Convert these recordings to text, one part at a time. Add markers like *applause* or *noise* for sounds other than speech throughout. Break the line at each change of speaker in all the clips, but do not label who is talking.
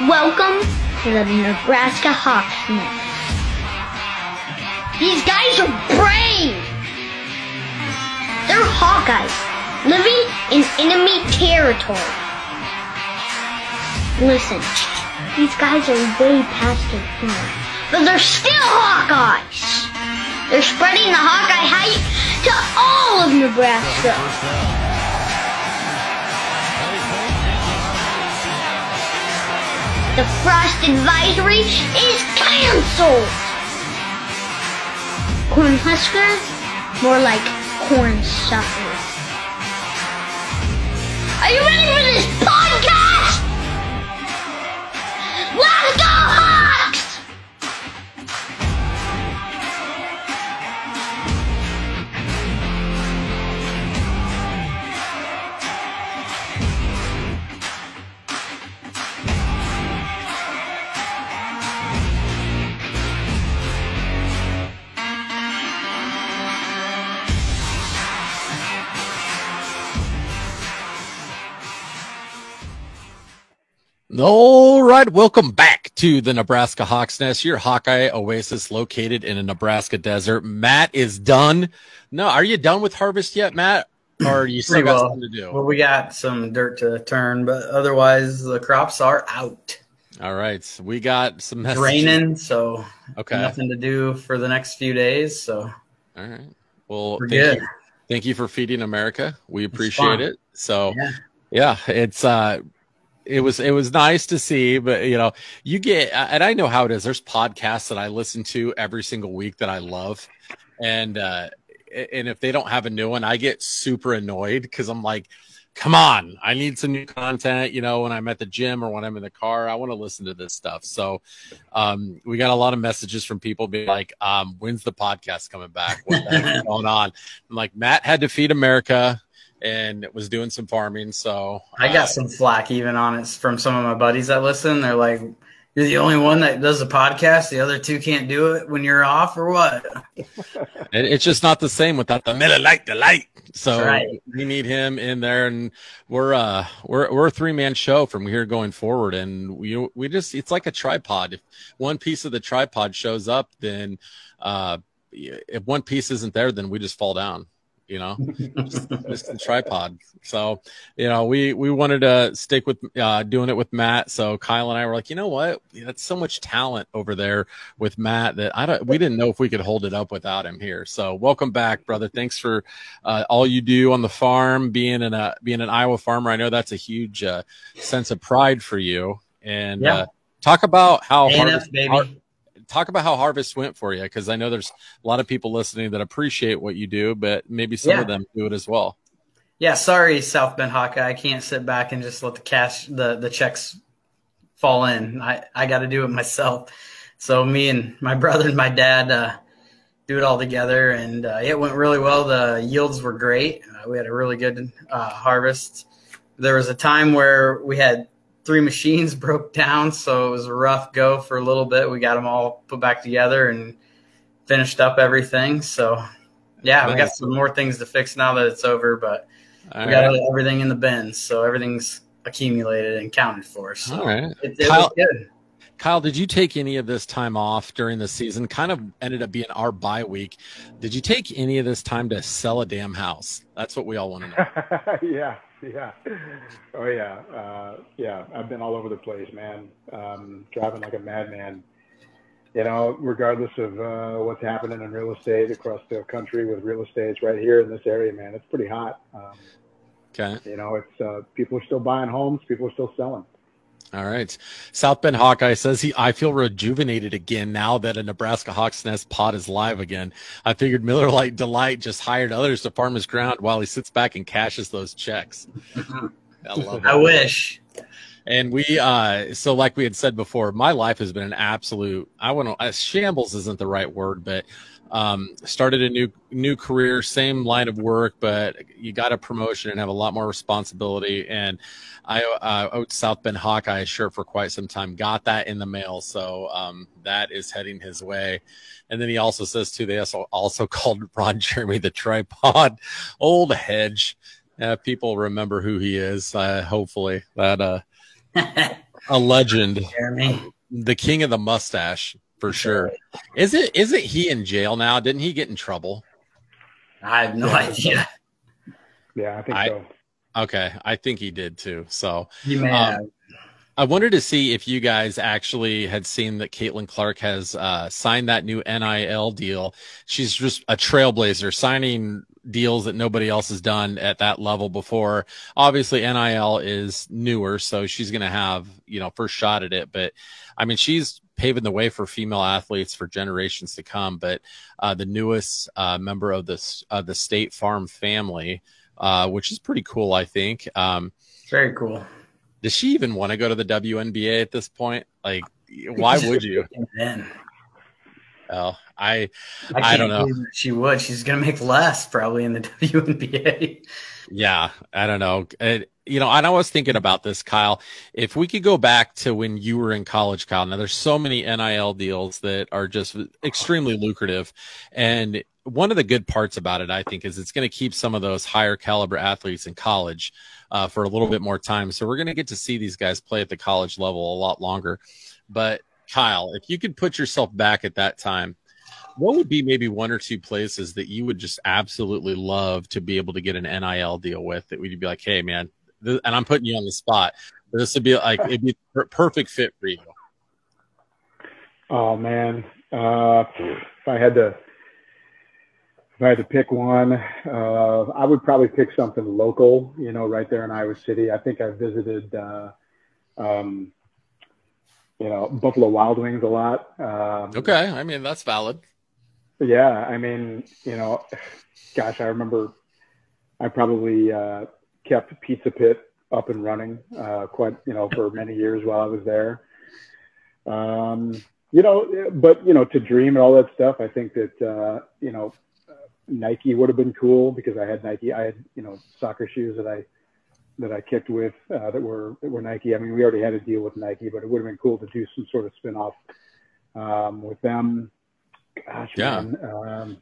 Welcome to the Nebraska Hawks These guys are brave. They're Hawkeyes living in enemy territory. Listen, these guys are way past their prime, but they're still Hawkeyes. They're spreading the Hawkeye hype to all of Nebraska. The frost advisory is canceled. Corn Cornhuskers, more like corn suckers. Are you ready for this
All right, welcome back to the Nebraska Hawks Nest, your Hawkeye oasis located in a Nebraska desert. Matt is done. No, are you done with harvest yet, Matt? Or you still got
well.
something to do?
Well, we got some dirt to turn, but otherwise the crops are out.
All right, so we got some messages.
Raining, so
Okay.
nothing to do for the next few days. So
All right. Well,
we're
thank
good.
you. Thank you for feeding America. We appreciate it. So
Yeah.
yeah, it's uh it was it was nice to see, but you know, you get and I know how it is. There's podcasts that I listen to every single week that I love. And uh and if they don't have a new one, I get super annoyed because I'm like, come on, I need some new content, you know, when I'm at the gym or when I'm in the car, I want to listen to this stuff. So um we got a lot of messages from people being like, um, when's the podcast coming back? What the heck is *laughs* going on? I'm like, Matt had to feed America and it was doing some farming. So
I
uh,
got some flack even on it from some of my buddies that listen. They're like, "You're the only one that does a podcast. The other two can't do it when you're off, or what?" *laughs*
It, it's just not the same without the Miller Lite, the light. So
right.
we need him in there, and we're uh we're we're a three man show from here going forward, and we we just it's like a tripod. If one piece of the tripod shows up, then uh if one piece isn't there, then we just fall down. You know, *laughs* just, just the tripod. So you know, we we wanted to stick with uh doing it with Matt. So Kyle and I were like, you know what, that's so much talent over there with Matt that I don't we didn't know if we could hold it up without him here. So welcome back, brother. Thanks for uh, all you do on the farm, being in a being an Iowa farmer. I know that's a huge uh, sense of pride for you. And
Yeah.
uh, talk about how
ANF,
harvest,
baby.
har- talk about how harvest went for you because I know there's a lot of people listening that appreciate what you do, but maybe some
Yeah.
of them do it as well.
Yeah, sorry, South Bend Hawkeye. I can't sit back and just let the cash, the the checks fall in. I I got to do it myself. So me and my brother and my dad uh, do it all together, and uh, it went really well. The yields were great. Uh, we had a really good uh, harvest. There was a time where we had three machines *laughs* broke down, so it was a rough go for a little bit. We got them all put back together and finished up everything. So yeah, we got some more things to fix now that it's over, but
All
we got
right.
everything in the bins, so everything's accumulated and counted for. So
All right.
it, it
Kyle-
was good.
Kyle, did you take any of this time off during the season? Kind of ended up being our bye week. Did you take any of this time to sell a damn house? That's what we all want to know. *laughs*
yeah, *laughs* yeah. Oh yeah, uh, yeah. I've been all over the place, man. Um, driving like a madman. You know, regardless of uh, what's happening in real estate across the country with real estates right here in this area, man, it's pretty hot. Um,
Okay.
you know, it's uh, people are still buying homes, people are still selling.
All right. South Bend Hawkeye says he I feel rejuvenated again now that a Nebraska Hawks Nest pod is live again. I figured Miller Lite Delight just hired others to farm his ground while he sits back and cashes those checks. I love
I wish.
And we, uh, so like we had said before, my life has been an absolute, I want to, uh, shambles isn't the right word, but, um, started a new, new career, same line of work, but you got a promotion and have a lot more responsibility. And I, uh, owed South Bend Hawkeye a shirt for quite some time, got that in the mail. So, um, that is heading his way. And then he also says too, they also, also *laughs* called Ron Jeremy the tripod, *laughs* old hedge. Uh, people remember who he is. Uh, hopefully that, uh, *laughs* a legend,
Jeremy.
the king of the mustache for sure. Is it? Isn't he in jail now? Didn't he get in trouble?
I have no
Yeah.
idea.
Yeah, I think
I-
so.
Okay, I think he did too. So
You may
Um,
have.
I wanted to see if you guys actually had seen that Caitlin Clark has uh, signed that new NIL deal. She's just a trailblazer, signing deals that nobody else has done at that level before. Obviously, NIL is newer, so she's going to have you know first shot at it. But I mean, she's paving the way for female athletes for generations to come. But uh, the newest uh, member of this uh, the State Farm family, uh, which is pretty cool, I think. Um,
Very cool.
does she even want to go to the WNBA at this point? Like, why would you? *laughs*
Then
Oh, I
I,
I don't know.
She would. She's gonna make less probably in the *laughs* WNBA.
Yeah, I don't know. It, you know, and I was thinking about this, Kyle. If we could go back to when you were in college, Kyle. Now, there's so many NIL deals that are just extremely lucrative, and one of the good parts about it, I think, is it's going to keep some of those higher caliber athletes in college uh, for a little bit more time. So we're going to get to see these guys play at the college level a lot longer. But Kyle, if you could put yourself back at that time, what would be maybe one or two places that you would just absolutely love to be able to get an NIL deal with that we'd be like, hey, man, and I'm putting you on the spot. but This would be like, it'd be per- perfect fit for you.
Oh man, uh, if I had to, if I had to pick one, uh, I would probably pick something local. You know, right there in Iowa City. I think I visited, uh, um, you know, Buffalo Wild Wings a lot. Um,
Okay. I mean, that's valid.
Yeah, I mean, you know, gosh, I remember I probably uh, kept Pizza Pit up and running uh, quite, you know, for many years while I was there. Um, you know, but you know, to dream and all that stuff, I think that uh, you know, Nike would have been cool because I had Nike. I had you know soccer shoes that I that I kicked with uh, that were that were Nike. I mean, we already had a deal with Nike, but it would have been cool to do some sort of spin off um, with them. Gosh,
Yeah.
man. Um,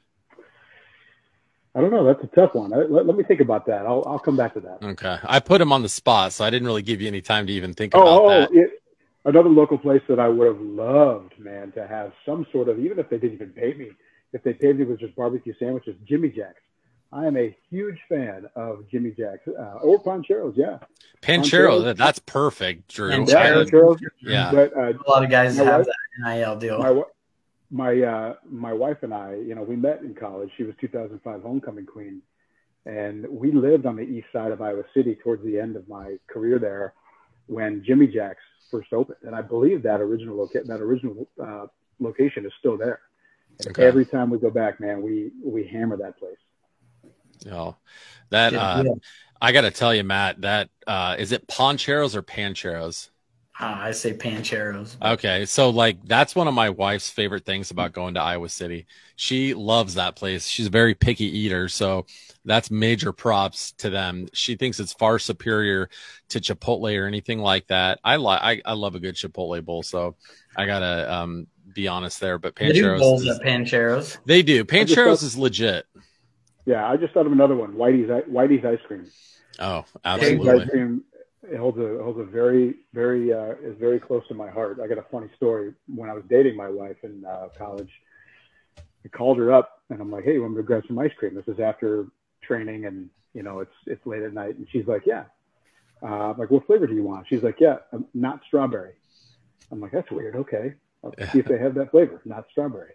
I don't know. That's a tough one. Let, let me think about that. I'll I'll come back to that.
Okay. I put him on the spot, so I didn't really give you any time to even think about
Oh, oh
that.
it, another local place that I would have loved, man, to have some sort of, even if they didn't even pay me, if they paid me with just barbecue sandwiches, Jimmy Jack's. I am a huge fan of Jimmy Jack's uh, or Poncheros. Yeah,
Panchero,
Panchero.
that's perfect, Drew.
And
yeah,
Panchero.
Yeah.
But uh,
A lot of guys have
wife-
that NIL deal.
my wa- my uh, my wife and I, you know, we met in college. She was 2005 homecoming queen, and we lived on the east side of Iowa City towards the end of my career there when Jimmy Jack's first opened, and I believe that original loca- that original uh, location is still there.
Okay.
Every time we go back, man, we we hammer that place.
You know, that,
Yeah,
uh,
yeah.
I got to tell you, Matt, that, uh, is it Poncheros or Pancheros?
Ah, I say Pancheros.
Okay, so like that's one of my wife's favorite things about going to Iowa City. She loves that place. She's a very picky eater, so that's major props to them. She thinks it's far superior to Chipotle or anything like that. I like I, I love a good Chipotle bowl, so I gotta um be honest there. But
They do bowls
is-
at Pancheros.
they do.
just
Pancheros
thought-
is legit.
Yeah, I just thought of another one, Whitey's Whitey's ice cream.
Oh,
Whitey's
absolutely.
ice cream it holds a holds a very very uh, is very close to my heart. I got a funny story when I was dating my wife in uh, college. I called her up and I'm like, "Hey, you want me to grab some ice cream?" This is after training and you know it's it's late at night and she's like, "Yeah." Uh, I'm like, "What flavor do you want?" She's like, "Yeah, um, not strawberry." I'm like, "That's weird. Okay, I'll see if they have that flavor, not strawberry."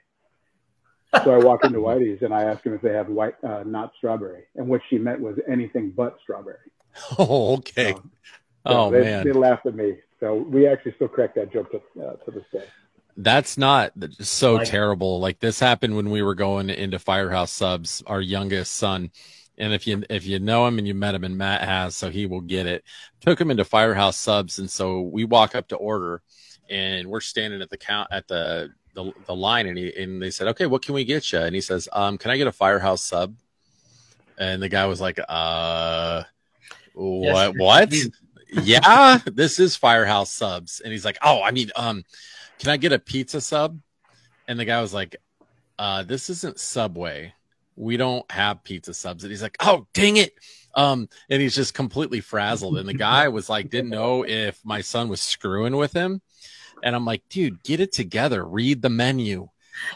So I walk into Whitey's and I ask them if they have white, uh, not strawberry, and what she meant was anything but strawberry. *laughs*
Oh, okay.
So,
Oh
they,
man.
they laughed at me. So we actually still crack that joke to, uh, to this day.
That's not so
Like-
terrible. Like this happened when we were going into Firehouse Subs, our youngest son. And if you if you know him and you met him, and Matt has, so he will get it. Took him into Firehouse Subs, and so we walk up to order, and we're standing at the count at the the, the line, and he and they said, "Okay, what can we get you?" And he says, "Um, can I get a Firehouse Sub?" And the guy was like, "Uh, what? What?" yeah, this is Firehouse Subs. And he's like, Oh, I mean, um, can I get a pizza sub? And the guy was like, uh, this isn't Subway. We don't have pizza subs. And he's like, Oh, dang it. Um, and he's just completely frazzled. And the guy was like, didn't know if my son was screwing with him. And I'm like, dude, get it together. Read the menu.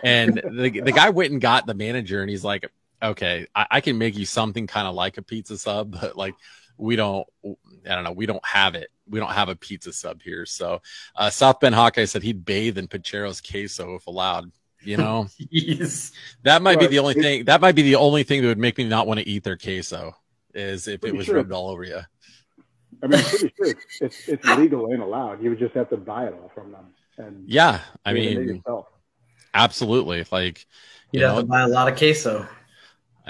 And the, the guy went and got the manager and he's like, okay, I, I can make you something kind of like a pizza sub, but like we don't, I don't know, we don't have it. We don't have a pizza sub here. So, uh, South Bend Hawkeye said he'd bathe in Panchero's queso if allowed. You know, *laughs*
Jeez.
that might be the only
It-
thing. That might be the only thing that would make me not want to eat their queso is if it was
sure.
rubbed all over you.
I mean, I'm pretty sure it's, it's, it's legal and allowed. You would just have to buy it all from them. And
Yeah, I mean, absolutely. Like, you
You'd have
know,
to buy a lot of queso.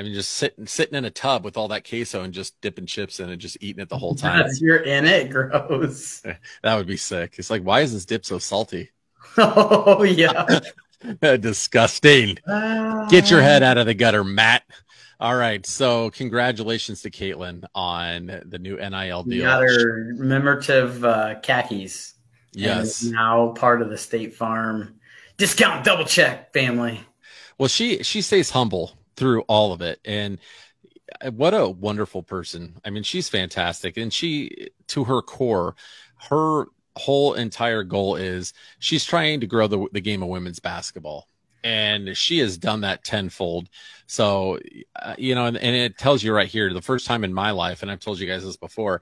I mean, just sitting sitting in a tub with all that queso and just dipping chips in and just eating it the whole time.
If *laughs* you're in it, gross. *laughs*
that would be sick. It's like, why is this dip so salty? *laughs*
Oh yeah.
Disgusting. Get your head out of the gutter, Matt. All right. So, congratulations to Caitlin on the new NIL
We
deal.
got her commemorative uh, khakis.
Yes.
now part of the State Farm discount double check family.
Well, she she stays humble through all of it, and uh, what a wonderful person. I mean, she's fantastic, and she, to her core, her whole entire goal is she's trying to grow the the game of women's basketball, and she has done that tenfold. So, uh, you know, and, and it tells you right here, the first time in my life, and I've told you guys this before.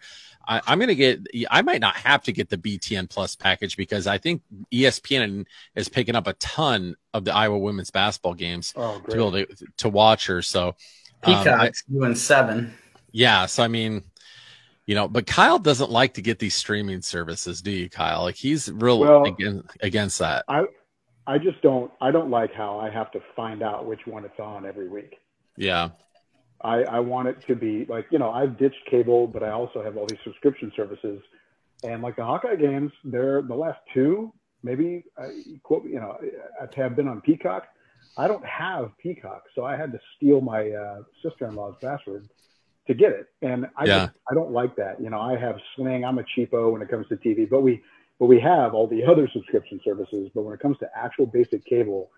I, I'm going to get, I might not have to get the BTN Plus package because I think ESPN is picking up a ton of the Iowa women's basketball games
Oh,
to be able to, to watch her. So, um, I-
Peacock's doing seven.
yeah. So, I mean, you know, but Kyle doesn't like to get these streaming services, do you, Kyle? Like he's real
Well-
against, against that.
I, I just don't, I don't like how I have to find out which one it's on every week.
Yeah.
I, I want it to be like, you know, I've ditched cable, but I also have all these subscription services. And like the Hawkeye games, they're the last two, maybe, uh, quote, you know, I have been on Peacock. I don't have Peacock, so I had to steal my uh, sister-in-law's password to get it. And I
Yeah.
just, I don't like that. You know, I have Sling. I'm a cheapo when it comes to TV, but we but we have all the other subscription services. But when it comes to actual basic cable,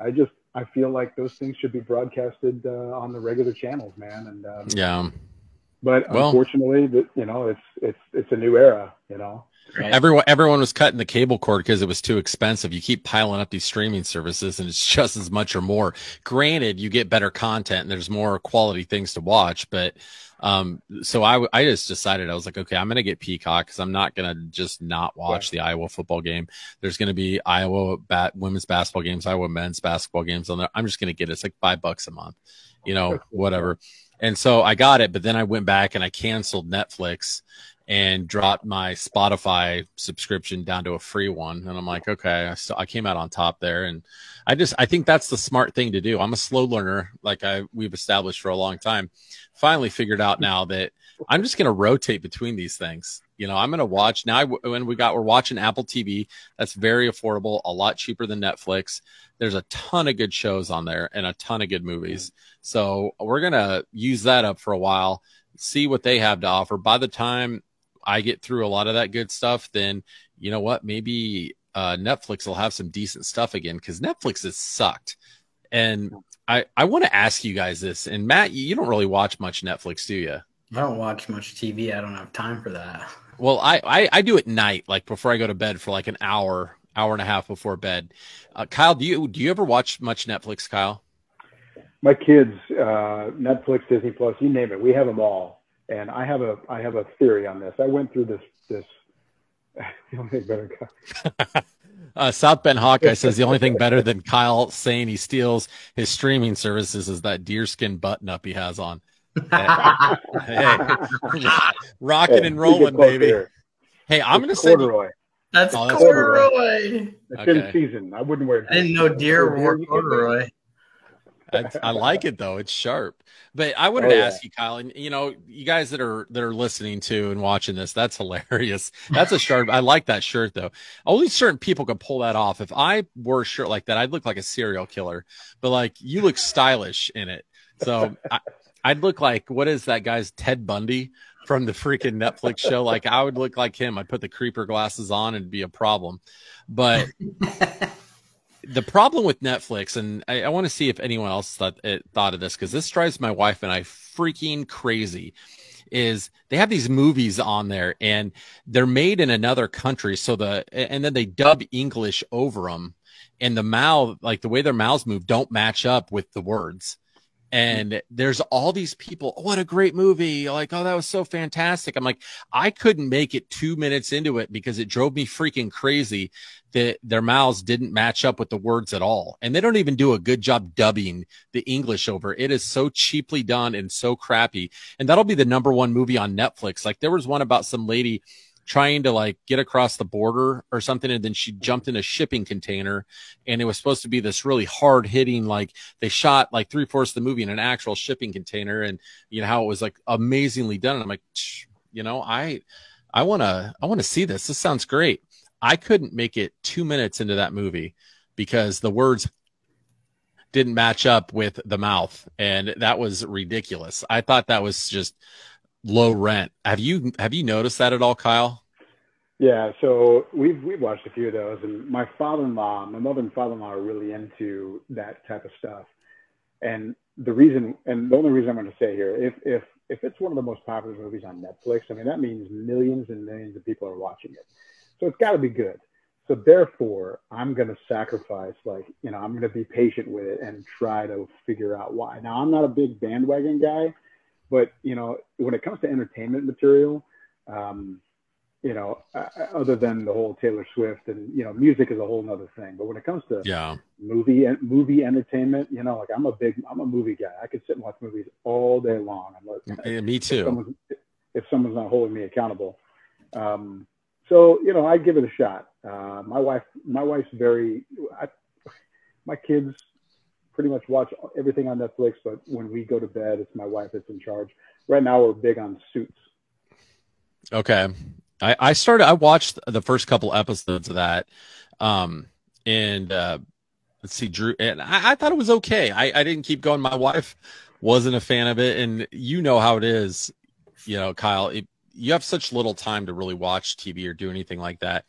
I just I feel like those things should be broadcasted uh, on the regular channels, man. And um,
Yeah.
but
Well-
unfortunately, you know, it's it's it's a new era. You know,
Right?
Everyone, everyone was cutting the cable cord because it was too expensive. You keep piling up these streaming services, and it's just as much or more. Granted, you get better content and there's more quality things to watch, but um, so I, I just decided I was like, okay, I'm gonna get Peacock because I'm not gonna just not watch the Iowa football game. There's gonna be Iowa bat women's basketball games, Iowa men's basketball games on there. I'm just gonna get it. It's like five bucks a month, you know, *laughs* whatever. And so I got it, but then I went back and I canceled Netflix and dropped my Spotify subscription down to a free one. And I'm like, okay, I, still, I came out on top there. And I just, I think that's the smart thing to do. I'm a slow learner, like I, we've established for a long time. Finally figured out now that I'm just going to rotate between these things. You know, I'm going to watch now I- when we got, we're watching Apple TV. That's very affordable, a lot cheaper than Netflix. There's a ton of good shows on there and a ton of good movies. So we're going to use that up for a while, see what they have to offer. By the time I get through a lot of that good stuff, then you know what? Maybe uh, Netflix will have some decent stuff again because Netflix has sucked. And I, I want to ask you guys this. And Matt, you, you don't really watch much Netflix, do you?
I don't watch much TV. I don't have time for that.
Well, I, I, I do at night, like before I go to bed for like an hour, hour and a half before bed. Uh, Kyle, do you do you ever watch much Netflix, Kyle?
my kids, uh, Netflix, Disney Plus, you name it, we have them all. And I have a I have a theory on this. I went through this this. The only thing better. *laughs*
Uh, South Bend Hawkeye *laughs* says the only thing better than Kyle saying he steals his streaming services is that deerskin button up he has on. *laughs* Hey, rocking
Hey,
and rolling, baby.
here.
Hey, I'm
It's
gonna say
corduroy.
That's
Oh, that's
corduroy.
It's
Okay.
in season. I wouldn't wear. It.
I didn't know deer
Deer,
wore
you
corduroy.
I, I like it though; it's sharp. But I wanted
Oh,
to
yeah.
ask you, Kyle, and you know, you guys that are that are listening to and watching this, that's hilarious. That's a sharp. I like that shirt though. Only certain people can pull that off. If I wore a shirt like that, I'd look like a serial killer. But like you look stylish in it, so I, I'd look like what is that guy's Ted Bundy from the freaking Netflix show? Like I would look like him. I'd put the creeper glasses on and it'd be a problem. But *laughs* the problem with Netflix, and I, I want to see if anyone else thought, it, thought of this because this drives my wife and I freaking crazy. is they have these movies on there and they're made in another country. So the, and then they dub English over them and the mouth, like the way their mouths move don't match up with the words. Mm-hmm. And there's all these people. Oh, what a great movie. Like, oh, that was so fantastic. I'm like, I couldn't make it two minutes into it because it drove me freaking crazy that their mouths didn't match up with the words at all. And they don't even do a good job dubbing the English over. It is so cheaply done and so crappy. And that'll be the number one movie on Netflix. Like there was one about some lady trying to like get across the border or something and then she jumped in a shipping container and it was supposed to be this really hard hitting like they shot like three fourths of the movie in an actual shipping container and you know how it was like amazingly done and i'm like you know i i want to i want to see this. This sounds great. I couldn't make it two minutes into that movie because the words didn't match up with the mouth and that was ridiculous. I thought that was just low rent. Have you have you noticed that at all, Kyle?
Yeah, so we've we've watched a few of those, and my father-in-law, my mother and father-in-law are really into that type of stuff. And the reason, and the only reason I'm going to say here, if if if it's one of the most popular movies on Netflix, I mean that means millions and millions of people are watching it, so it's got to be good. So therefore, I'm going to sacrifice, like you know, I'm going to be patient with it and try to figure out why. Now, I'm not a big bandwagon guy but you know, when it comes to entertainment material, um, you know, uh, other than the whole Taylor Swift and you know, music is a whole other thing. But when it comes to
yeah
movie movie entertainment, you know, like I'm a big I'm a movie guy. I could sit and watch movies all day long.
Like, yeah, me too.
If someone's, if someone's not holding me accountable. Um, so you know, I give it a shot. Uh, my wife, my wife's very. I, my kids pretty much watch everything on Netflix, but when we go to bed, it's my wife that's in charge. Right now, we're big on Suits.
Okay, I, I started. I watched the first couple episodes of that, um, and uh, let's see, Drew, and I, I thought it was okay. I, I didn't keep going. My wife wasn't a fan of it, and you know how it is, you know, Kyle. It, you have such little time to really watch TV or do anything like that.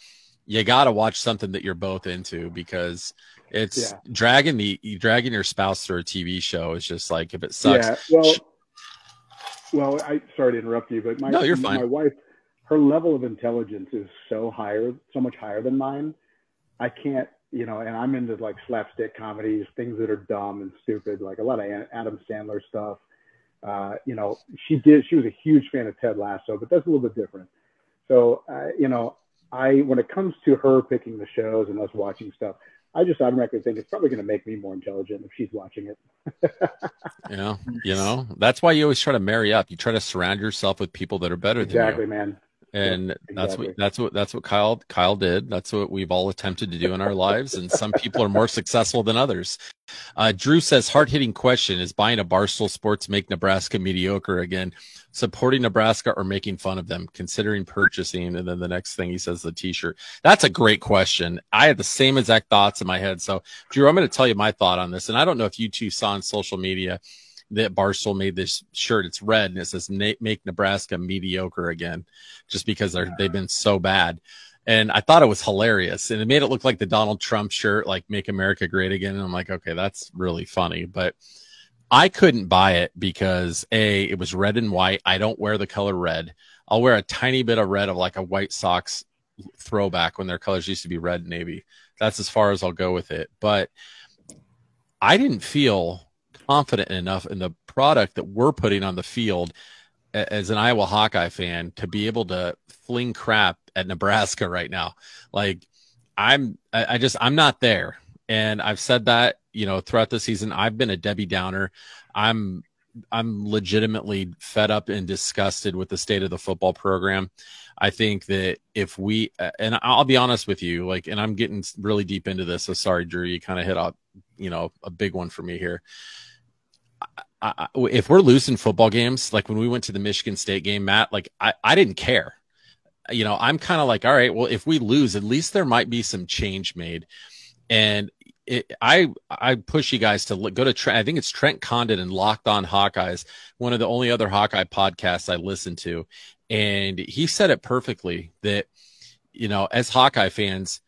You got to watch something that you're both into because it's yeah. dragging the dragging your spouse through a TV show is just like if it sucks.
Yeah. Well, well, I sorry to interrupt you, but my
no, you're fine.
My wife, her level of intelligence is so higher, so much higher than mine. I can't, you know, and I'm into like slapstick comedies, things that are dumb and stupid, like a lot of Adam Sandler stuff. Uh, you know, she did. She was a huge fan of Ted Lasso, but that's a little bit different. So, uh, you know, I when it comes to her picking the shows and us watching stuff, I just automatically think it's probably going to make me more intelligent if she's watching it. *laughs*
yeah, you know, that's why you always try to marry up. You try to surround yourself with people that are better
exactly,
than
you. Exactly, man.
And yeah, exactly. that's what that's what that's what Kyle Kyle did. That's what we've all attempted to do in our lives, and some people are more successful than others. Uh, Drew says, hard hitting question: Is buying a Barstool Sports make Nebraska mediocre again? supporting Nebraska or making fun of them, considering purchasing. And then the next thing he says, the t-shirt. That's a great question. I had the same exact thoughts in my head. So Drew, I'm going to tell you my thought on this. And I don't know if you two saw on social media that Barstool made this shirt. It's red and it says make Nebraska mediocre again, just because they're, they've been so bad. And I thought it was hilarious and it made it look like the Donald Trump shirt, like make America great again. And I'm like, okay, that's really funny. But I couldn't buy it because a it was red and white. I don't wear the color red. I'll wear a tiny bit of red of like a White Sox throwback when their colors used to be red and navy. That's as far as I'll go with it. But I didn't feel confident enough in the product that we're putting on the field as an Iowa Hawkeye fan to be able to fling crap at Nebraska *laughs* right now. Like I'm, I just, I'm not there. And I've said that you know, throughout the season, I've been a Debbie Downer. I'm I'm legitimately fed up and disgusted with the state of the football program. I think that if we, and I'll be honest with you, like, and I'm getting really deep into this. So sorry, Drew, you kind of hit up, you know, a big one for me here. I, if we're losing football games, like when we went to the Michigan State game, Matt, like I, I didn't care. You know, I'm kind of like, all right, well, if we lose, at least there might be some change made. And it, I I push you guys to go to Trent. I think it's Trent Condon and Locked On Hawkeyes, one of the only other Hawkeye podcasts I listen to, and he said it perfectly that you know as Hawkeye fans,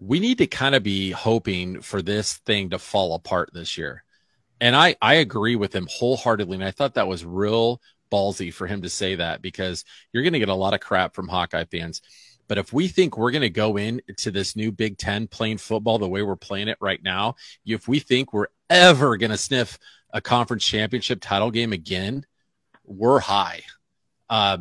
we need to kind of be hoping for this thing to fall apart this year. And I, I agree with him wholeheartedly. And I thought that was real ballsy for him to say that because you're going to get a lot of crap from Hawkeye fans. But if we think we're going to go into this new Big Ten playing football the way we're playing it right now, if we think we're ever going to sniff a conference championship title game again, we're high. Uh,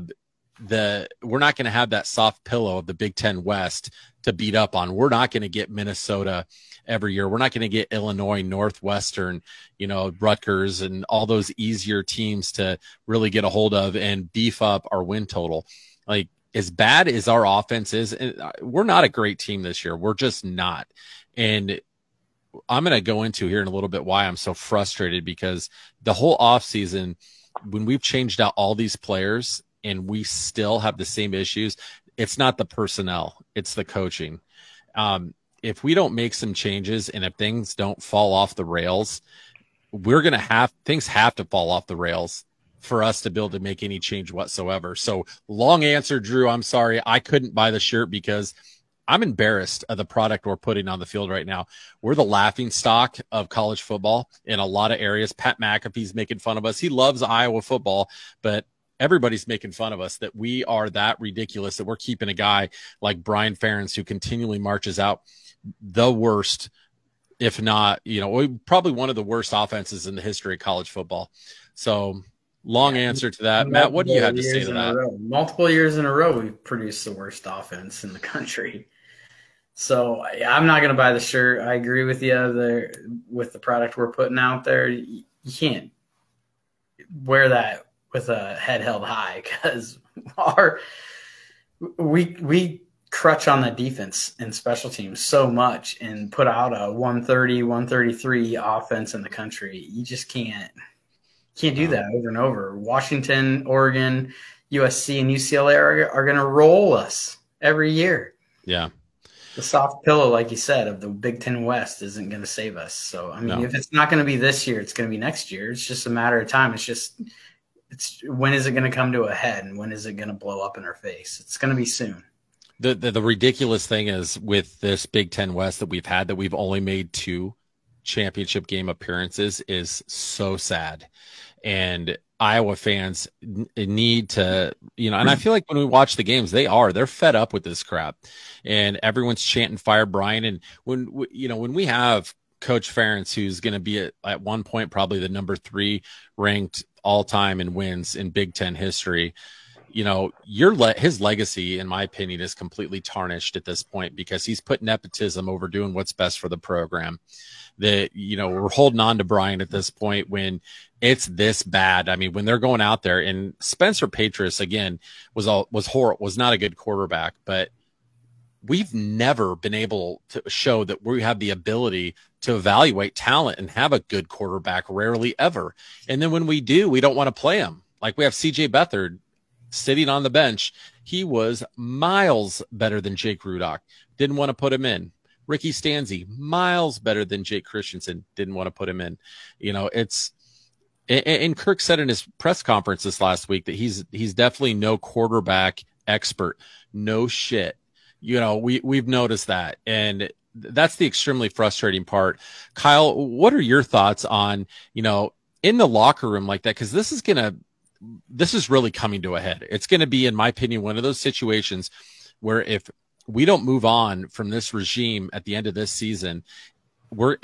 the we're not going to have that soft pillow of the Big Ten West to beat up on. We're not going to get Minnesota every year. We're not going to get Illinois, Northwestern, you know, Rutgers, and all those easier teams to really get a hold of and beef up our win total. Like as bad as our offense is, uh, we're not a great team this year. We're just not. And I'm going to go into here in a little bit why I'm so frustrated because the whole offseason, when we've changed out all these players and we still have the same issues, it's not the personnel, it's the coaching. Um, if we don't make some changes and if things don't fall off the rails, we're going to have things have to fall off the rails for us to be able to make any change whatsoever. So long answer, Drew. I'm sorry. I couldn't buy the shirt because I'm embarrassed of the product we're putting on the field right now. We're the laughing stock of college football in a lot of areas. Pat McAfee's making fun of us. He loves Iowa football, but everybody's making fun of us that we are that ridiculous that we're keeping a guy like Brian Ferentz who continually marches out the worst, if not, you know, probably one of the worst offenses in the history of college football. So Long answer to that. Matt, what do you have to say to that?
Multiple years in a row, we've produced the worst offense in the country. So I'm not going to buy the shirt. I agree with you there with the product we're putting out there. You can't wear that with a head held high because our we we crutch on the defense and special teams so much and put out a 130 133 offense in the country. You just can't can't do that over and over. Washington, Oregon, USC, and UCLA are, are going to roll us every year.
Yeah.
The soft pillow, like you said, of the Big Ten West isn't going to save us. So, I mean, no. if it's not going to be this year, it's going to be next year. It's just a matter of time. It's just, it's when is it going to come to a head and when is it going to blow up in her face? It's going to be soon.
The, the, the ridiculous thing is with this Big Ten West that we've had that we've only made two championship game appearances is so sad and Iowa fans need to, you know, and I feel like when we watch the games, they are, they're fed up with this crap and everyone's chanting fire Brian. And when, you know, when we have coach Ferentz, who's going to be at, at one point, probably the number three ranked all time in wins in Big Ten history, you know, your le- his legacy, in my opinion, is completely tarnished at this point because he's put nepotism over doing what's best for the program that you know we're holding on to Brian at this point when it's this bad. I mean, when they're going out there and Spencer Petras again was all was horrible, was not a good quarterback, but we've never been able to show that we have the ability to evaluate talent and have a good quarterback rarely ever. And then when we do, we don't want to play him. Like we have CJ Beathard sitting on the bench. He was miles better than Jake Rudock. Didn't want to put him in. Ricky Stanzi, miles better than Jake Christensen. Didn't want to put him in. You know, it's and Kirk said in his press conference this last week that he's he's definitely no quarterback expert. No shit. You know, we we've noticed that, and that's the extremely frustrating part. Kyle, what are your thoughts on you know in the locker room like that? Because this is gonna this is really coming to a head. It's going to be, in my opinion, one of those situations where if we don't move on from this regime at the end of this season, we're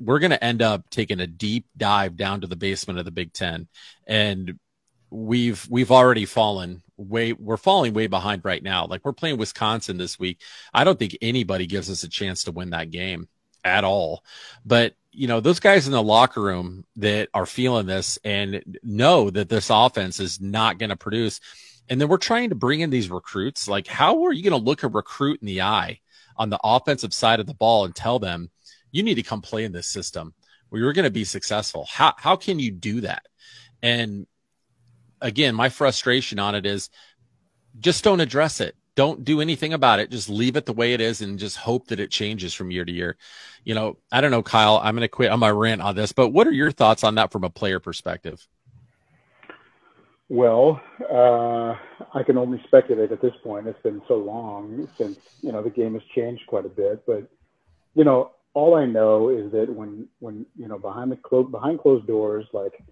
we're going to end up taking a deep dive down to the basement of the Big Ten, and we've we've already fallen way we're falling way behind right now. Like we're playing Wisconsin this week. I don't think anybody gives us a chance to win that game at all. But you know those guys in the locker room that are feeling this and know that this offense is not going to produce and then we're trying to bring in these recruits. Like, how are you going to look a recruit in the eye on the offensive side of the ball and tell them you need to come play in this system where you're going to be successful? How how can you do that? And again, my frustration on it is just don't address it. Don't do anything about it. Just leave it the way it is and just hope that it changes from year to year. You know, I don't know, Kyle. I'm going to quit on my rant on this, but what are your thoughts on that from a player perspective?
Well, uh, I can only speculate at this point. It's been so long since you know the game has changed quite a bit. But you know, all I know is that when when you know behind the clo- behind closed doors, like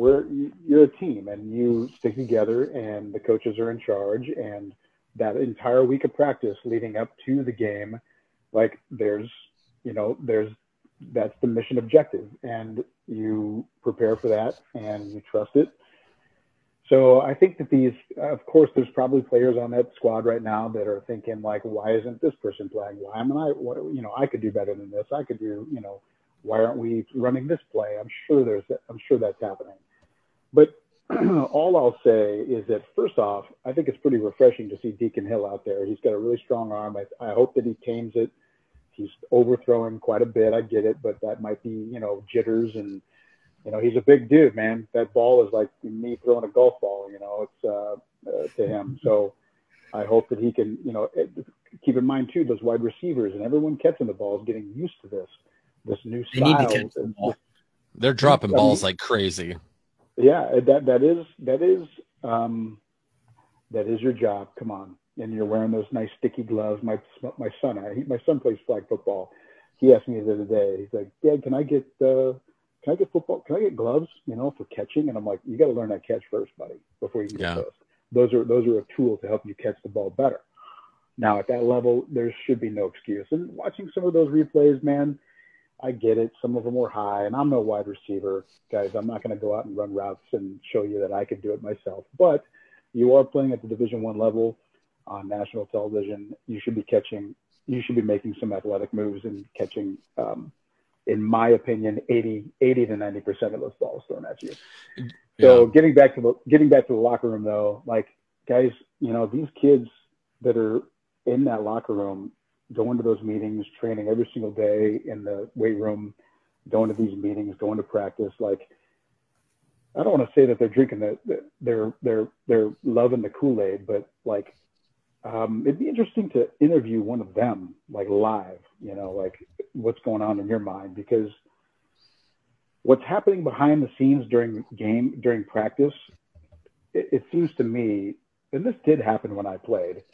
we're you're a team and you stick together and the coaches are in charge and that entire week of practice leading up to the game like there's you know there's that's the mission objective and you prepare for that and you trust it. So i think that these of course there's probably players on that squad right now that are thinking like why isn't this person playing? Why am i what, you know i could do better than this. I could do you know why aren't we running this play? I'm sure there's i'm sure that's happening but *clears throat* all I'll say is that first off, I think it's pretty refreshing to see Deacon Hill out there. He's got a really strong arm. I, I hope that he tames it. He's overthrowing quite a bit. I get it, but that might be, you know, jitters and, you know, he's a big dude, man. That ball is like me throwing a golf ball, you know, it's uh, uh, to him. So I hope that he can, you know, keep in mind too, those wide receivers and everyone catching the ball is getting used to this, this new style. They need to catch the ball.
They're dropping balls like crazy
yeah, that that is that is um, that is your job. Come on, and you're wearing those nice sticky gloves. My my son, I, my son plays flag football. He asked me the other day. He's like, Dad, can I get uh, can I get football? Can I get gloves? You know, for catching? And I'm like, you got to learn that catch first, buddy, before you can get yeah. those. Those are those are a tool to help you catch the ball better. Now at that level, there should be no excuse. And watching some of those replays, man, I get it. Some of them were high, and I'm no wide receiver, guys. I'm not going to go out and run routes and show you that I could do it myself. But you are playing at the Division One level on national television. You should be catching. You should be making some athletic moves and catching. Um, in my opinion, 80, 80 to 90 percent of those balls thrown at you. So yeah. getting back to the getting back to the locker room though, like guys, you know these kids that are in that locker room going to those meetings, training every single day in the weight room, going to these meetings, going to practice. Like, I don't want to say that they're drinking the, the they're they're they're loving the Kool Aid, but like, um, it'd be interesting to interview one of them like live. You know, like what's going on in your mind because what's happening behind the scenes during game during practice, it, it seems to me, and this did happen when I played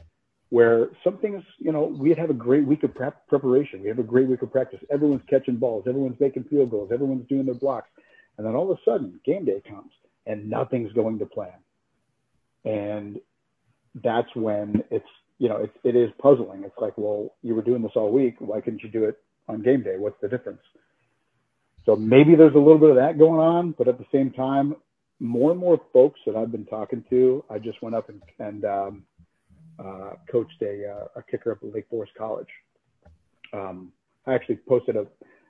where some things, you know, we'd have a great week of prep preparation. We have a great week of practice. Everyone's catching balls. Everyone's making field goals. Everyone's doing their blocks. And then all of a sudden, game day comes and nothing's going to plan. And that's when it's, you know, it, it is puzzling. It's like, well, you were doing this all week. Why couldn't you do it on game day? What's the difference? So maybe there's a little bit of that going on, but at the same time, more and more folks that I've been talking to, I just went up and, and um, uh, coached a, uh, a kicker up at Lake Forest College. Um, I actually posted a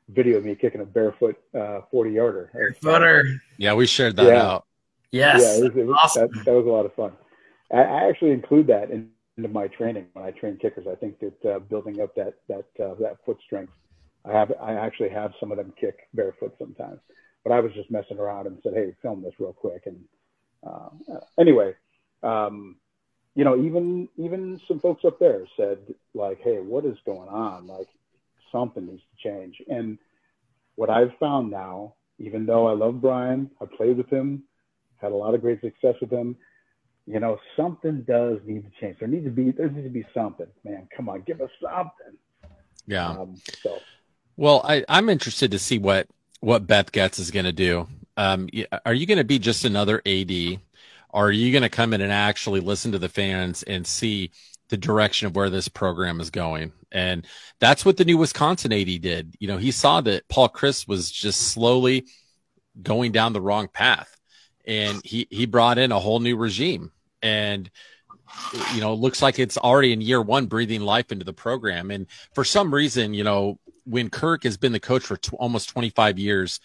video of me kicking a barefoot uh, 40 yarder.
Footer.
Yeah, we shared that yeah. out.
Yes.
Yeah, it was, it was, awesome. that, that, was a lot of fun. I, I, actually include that in, into my training when I train kickers. I think that uh, building up that that uh, that foot strength, I have I actually have some of them kick barefoot sometimes. But I was just messing around and said, "Hey, film this real quick." And uh, anyway, um, you know, even even some folks up there said like, "Hey, what is going on? Like, something needs to change." And what I've found now, even though I love Brian, I played with him, had a lot of great success with him. You know, something does need to change. There needs to be there needs to be something. Man, come on, give us something.
Yeah. Um, so. Well, I, I'm interested to see what what Beth Goetz is going to do. Um, are you going to be just another AD? Are you going to come in and actually listen to the fans and see the direction of where this program is going? And that's what the new Wisconsin AD did. You know, he saw that Paul Chryst was just slowly going down the wrong path, and he he brought in a whole new regime. And you know, it looks like it's already in year one breathing life into the program. And for some reason, you know, when Kirk has been the coach for t- almost 25 years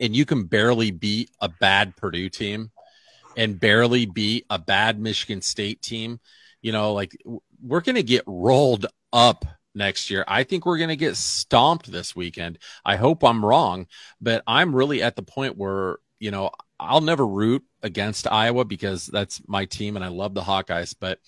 and you can barely beat a bad Purdue team, and barely beat a bad Michigan State team, you know, like we're going to get rolled up next year. I think we're going to get stomped this weekend. I hope I'm wrong, but I'm really at the point where, you know, I'll never root against Iowa because that's my team and I love the Hawkeyes. But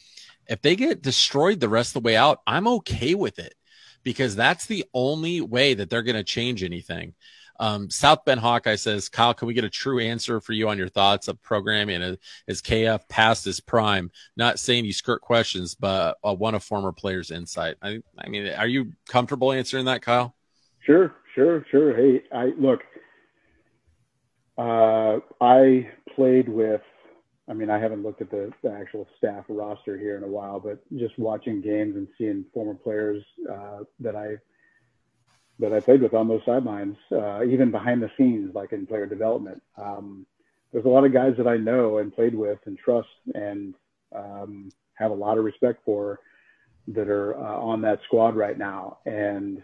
if they get destroyed the rest of the way out, I'm okay with it because that's the only way that they're going to change anything. Um, South Bend Hawkeye says, Kyle, can we get a true answer for you on your thoughts of programming as KF past his prime? Not saying you skirt questions, but uh, one of former players' insight. I, I mean, are you comfortable answering that, Kyle?
Sure, sure, sure. Hey, I look. Uh, I played with. I mean, I haven't looked at the, the actual staff roster here in a while, but just watching games and seeing former players uh, that I that I played with on those sidelines, uh, even behind the scenes, like in player development. Um, there's a lot of guys that I know and played with and trust and um, have a lot of respect for that are uh, on that squad right now. And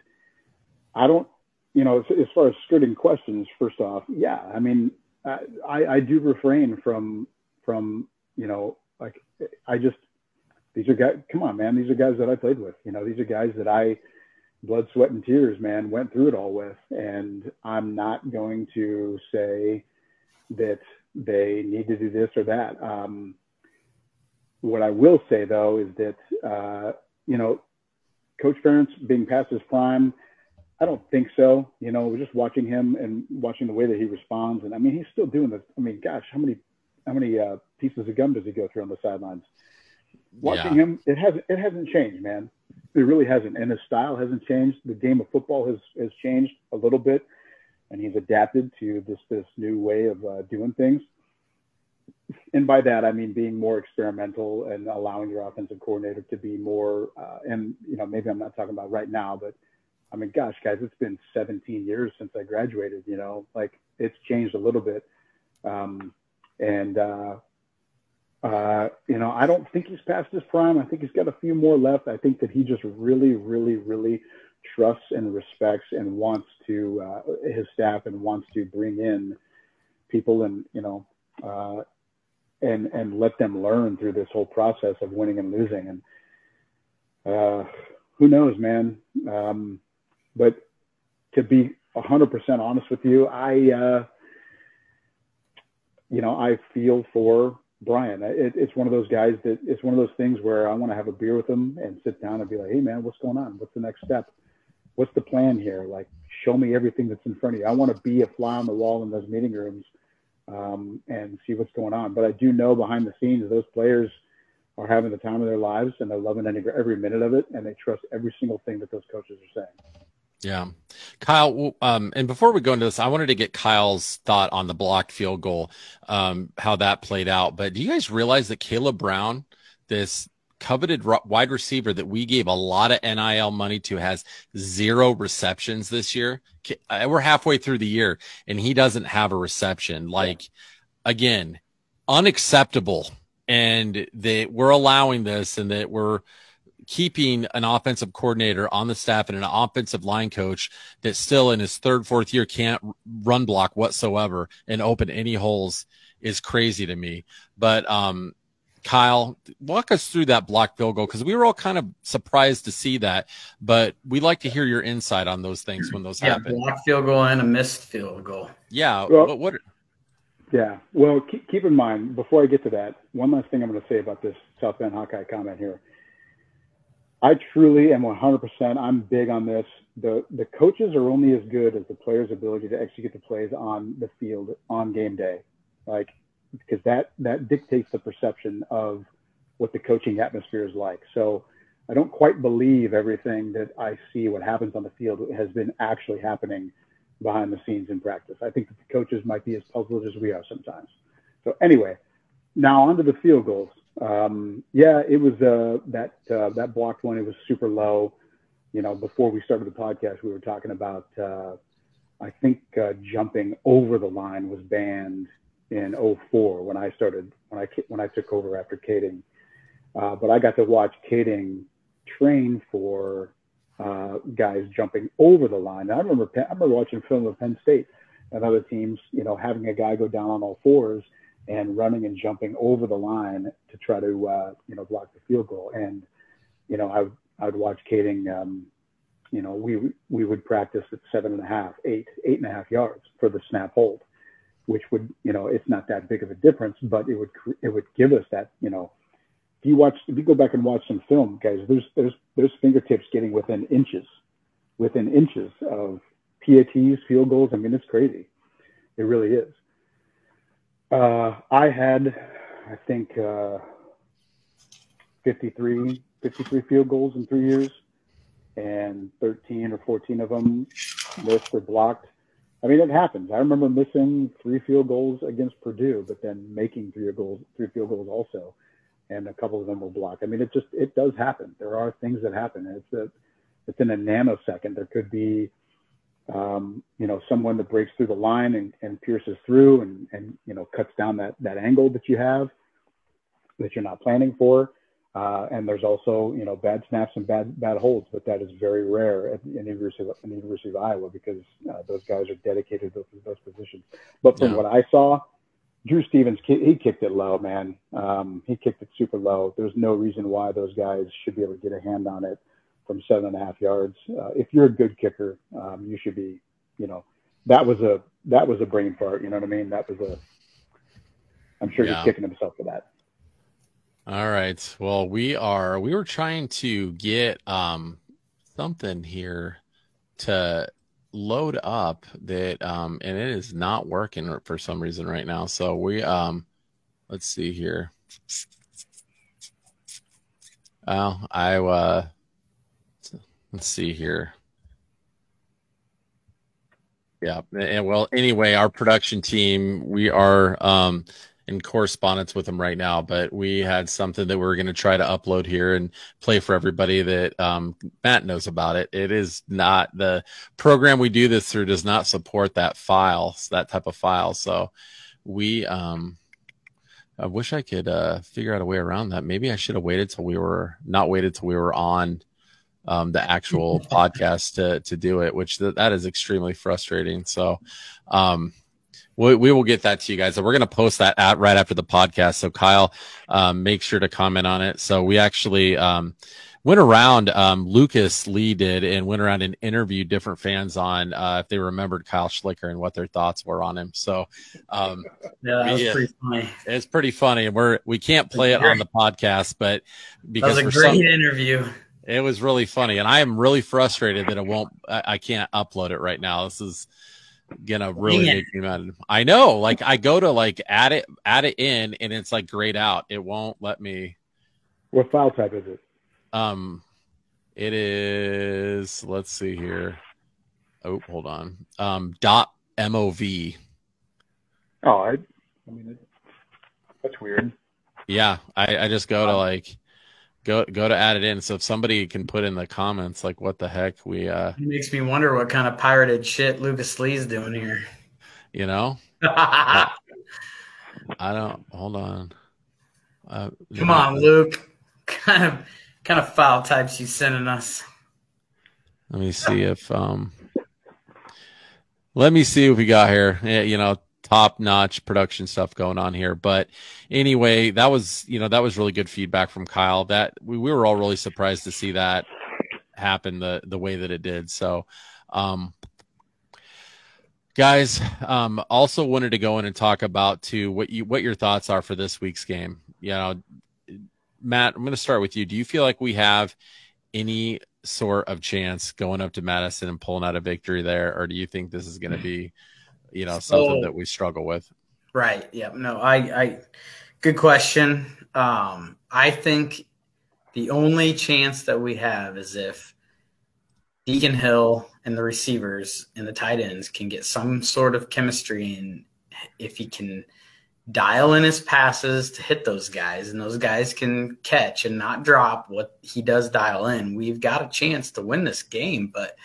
I don't, you know, as, as, far as skirting questions, first off, yeah, I mean, I, I do refrain from, from, you know, like I just, these are guys, come on, man, these are guys that I played with, you know, these are guys that I, blood, sweat, and tears, man, went through it all with. And I'm not going to say that they need to do this or that. Um, what I will say though is that uh, you know, Coach Ferentz being past his prime, I don't think so. You know, we're just watching him and watching the way that he responds, and I mean, he's still doing this. I mean, gosh, how many how many uh, pieces of gum does he go through on the sidelines? Watching yeah. him, it hasn't it hasn't changed, man. It really hasn't, and his style hasn't changed. The game of football has has changed a little bit, and he's adapted to this this new way of uh, doing things and by that I mean being more experimental and allowing your offensive coordinator to be more. Uh, and you know, maybe I'm not talking about right now, but I mean, gosh, guys, it's been 17 years since I graduated. You know, like it's changed a little bit. Um, and uh, uh, you know, I don't think he's past his prime. I think he's got a few more left. I think that he just really, really, really trusts and respects and wants to uh, his staff and wants to bring in people and you know uh, and and let them learn through this whole process of winning and losing. And uh, who knows, man? Um, but to be 100% honest with you, I, uh, you know, I feel for Brian. It, it's one of those guys that it's one of those things where I want to have a beer with him and sit down and be like, hey, man, what's going on? What's the next step? What's the plan here? Like, show me everything that's in front of you. I want to be a fly on the wall in those meeting rooms um, and see what's going on. But I do know behind the scenes, those players are having the time of their lives and they're loving every, every minute of it and they trust every single thing that those coaches are saying.
Yeah. Kyle, um, and before we go into this, I wanted to get Kyle's thought on the blocked field goal, um, how that played out. But do you guys realize that Kaleb Brown, this coveted wide receiver that we gave a lot of NIL money to has zero receptions this year. Uh, we're halfway through the year and he doesn't have a reception. Like again, unacceptable. And that we're allowing this and that we're keeping an offensive coordinator on the staff and an offensive line coach that still in his third, fourth year can't run block whatsoever and open any holes is crazy to me. But, um, Kyle, walk us through that block field goal because we were all kind of surprised to see that, but we like to hear your insight on those things when those
yeah,
happen.
block field goal and a missed field goal.
Yeah. Well, what, what?
Yeah. Well, keep, keep in mind before I get to that, one last thing I'm going to say about this South Bend Hawkeye comment here. I truly am 100%. I'm big on this. The the coaches are only as good as the players' ability to execute the plays on the field on game day. Like because that that dictates the perception of what the coaching atmosphere is like. So I don't quite believe everything that I see what happens on the field has been actually happening behind the scenes in practice. I think that the coaches might be as puzzled as we are sometimes. So anyway, now onto the field goals. Um, yeah, it was uh, that uh, that blocked one. It was super low. You know, before we started the podcast, we were talking about. Uh, I think uh, jumping over the line was banned in 04 when I started when I when I took over after Kaeding. Uh, but I got to watch Kaeding train for uh, guys jumping over the line. I remember I remember watching film of Penn State and other teams, you know, having a guy go down on all fours and running and jumping over the line to try to uh, you know block the field goal. And you know, I I would watch Kaeding. Um, you know, we we would practice at seven and a half, eight, eight and a half yards for the snap hold which would, you know, it's not that big of a difference, but it would, it would give us that, you know, if you watch, if you go back and watch some film, guys, there's, there's, there's fingertips getting within inches, within inches of PATs, field goals. I mean, it's crazy. It really is. Uh, I had, I think, uh, 53, 53 field goals in three years, and 13 or 14 of them missed or blocked I mean, it happens. I remember missing three field goals against Purdue, but then making three goals, three field goals also, and a couple of them were blocked. I mean, it just it does happen. There are things that happen. It's a, it's in a nanosecond. There could be, um, you know, someone that breaks through the line and, and pierces through and and you know cuts down that that angle that you have that you're not planning for. Uh, and there's also, you know, bad snaps and bad bad holds, but that is very rare at, the University of, in the University of Iowa because uh, those guys are dedicated to those, those positions. But from yeah. what I saw, Drew Stevens he kicked it low, man. Um, he kicked it super low. There's no reason why those guys should be able to get a hand on it from seven and a half yards. Uh, if you're a good kicker, um, you should be, you know, that was a that was a brain fart. You know what I mean? That was a. I'm sure yeah. he's kicking himself for that.
All right. Well, we are we were trying to get um something here to load up that um and it is not working for some reason right now. So we um let's see here. Well, I uh let's see here. Yeah. And well, anyway, our production team, we are um in correspondence with them right now, but we had something that we are going to try to upload here and play for everybody that um, Matt knows about it. It is not the program we do this through does not support that file, that type of file. So we, um, I wish I could uh, figure out a way around that. Maybe I should have waited till we were not waited till we were on um, the actual *laughs* podcast to to do it, which th- that is extremely frustrating. So, um, we, we will get that to you guys. So we're going to post that at right after the podcast. So Kyle, um, make sure to comment on it. So we actually, um, went around, um, Lucas Lee did and went around and interviewed different fans on, uh, if they remembered Kyle Schlicher and what their thoughts were on him. So, um,
yeah, that was yeah, pretty funny.
It's pretty funny. And we're, we can't play it on the podcast, but because
that was a great some, interview.
It was really funny. And I am really frustrated that it won't, I, I can't upload it right now. This is, gonna really make me mad. I know, like I go to like add it add it in and it's like grayed out. It won't let me
What file type is it?
Um it is let's see here. Oh, hold on. Um dot MOV.
Oh, I I mean it, that's weird.
Yeah, I, I just go to like go go to add it in. So if somebody can put in the comments like what the heck we uh
it makes me wonder what kind of pirated shit Lucas Lee's doing here.
You know? I, *laughs* I don't hold on.
Uh, Come on, know. Luke. Kind of kind of file types you sending us.
Let me see if um let me see what we got here. Yeah, you know, top notch production stuff going on here. But anyway, that was you know that was really good feedback from Kyle. That we, we were all really surprised to see that happen the the way that it did. So, um, guys, um, also wanted to go in and talk about too what you what your thoughts are for this week's game. You know, Matt, I'm going to start with you. Do you feel like we have any sort of chance going up to Madison and pulling out a victory there, or do you think this is going to be you know something that we struggle with.
Right yeah no i i good question. Um i think the only chance that we have is if deacon hill and the receivers and the tight ends can get some sort of chemistry and if he can dial in his passes to hit those guys and those guys can catch and not drop what he does dial in we've got a chance to win this game but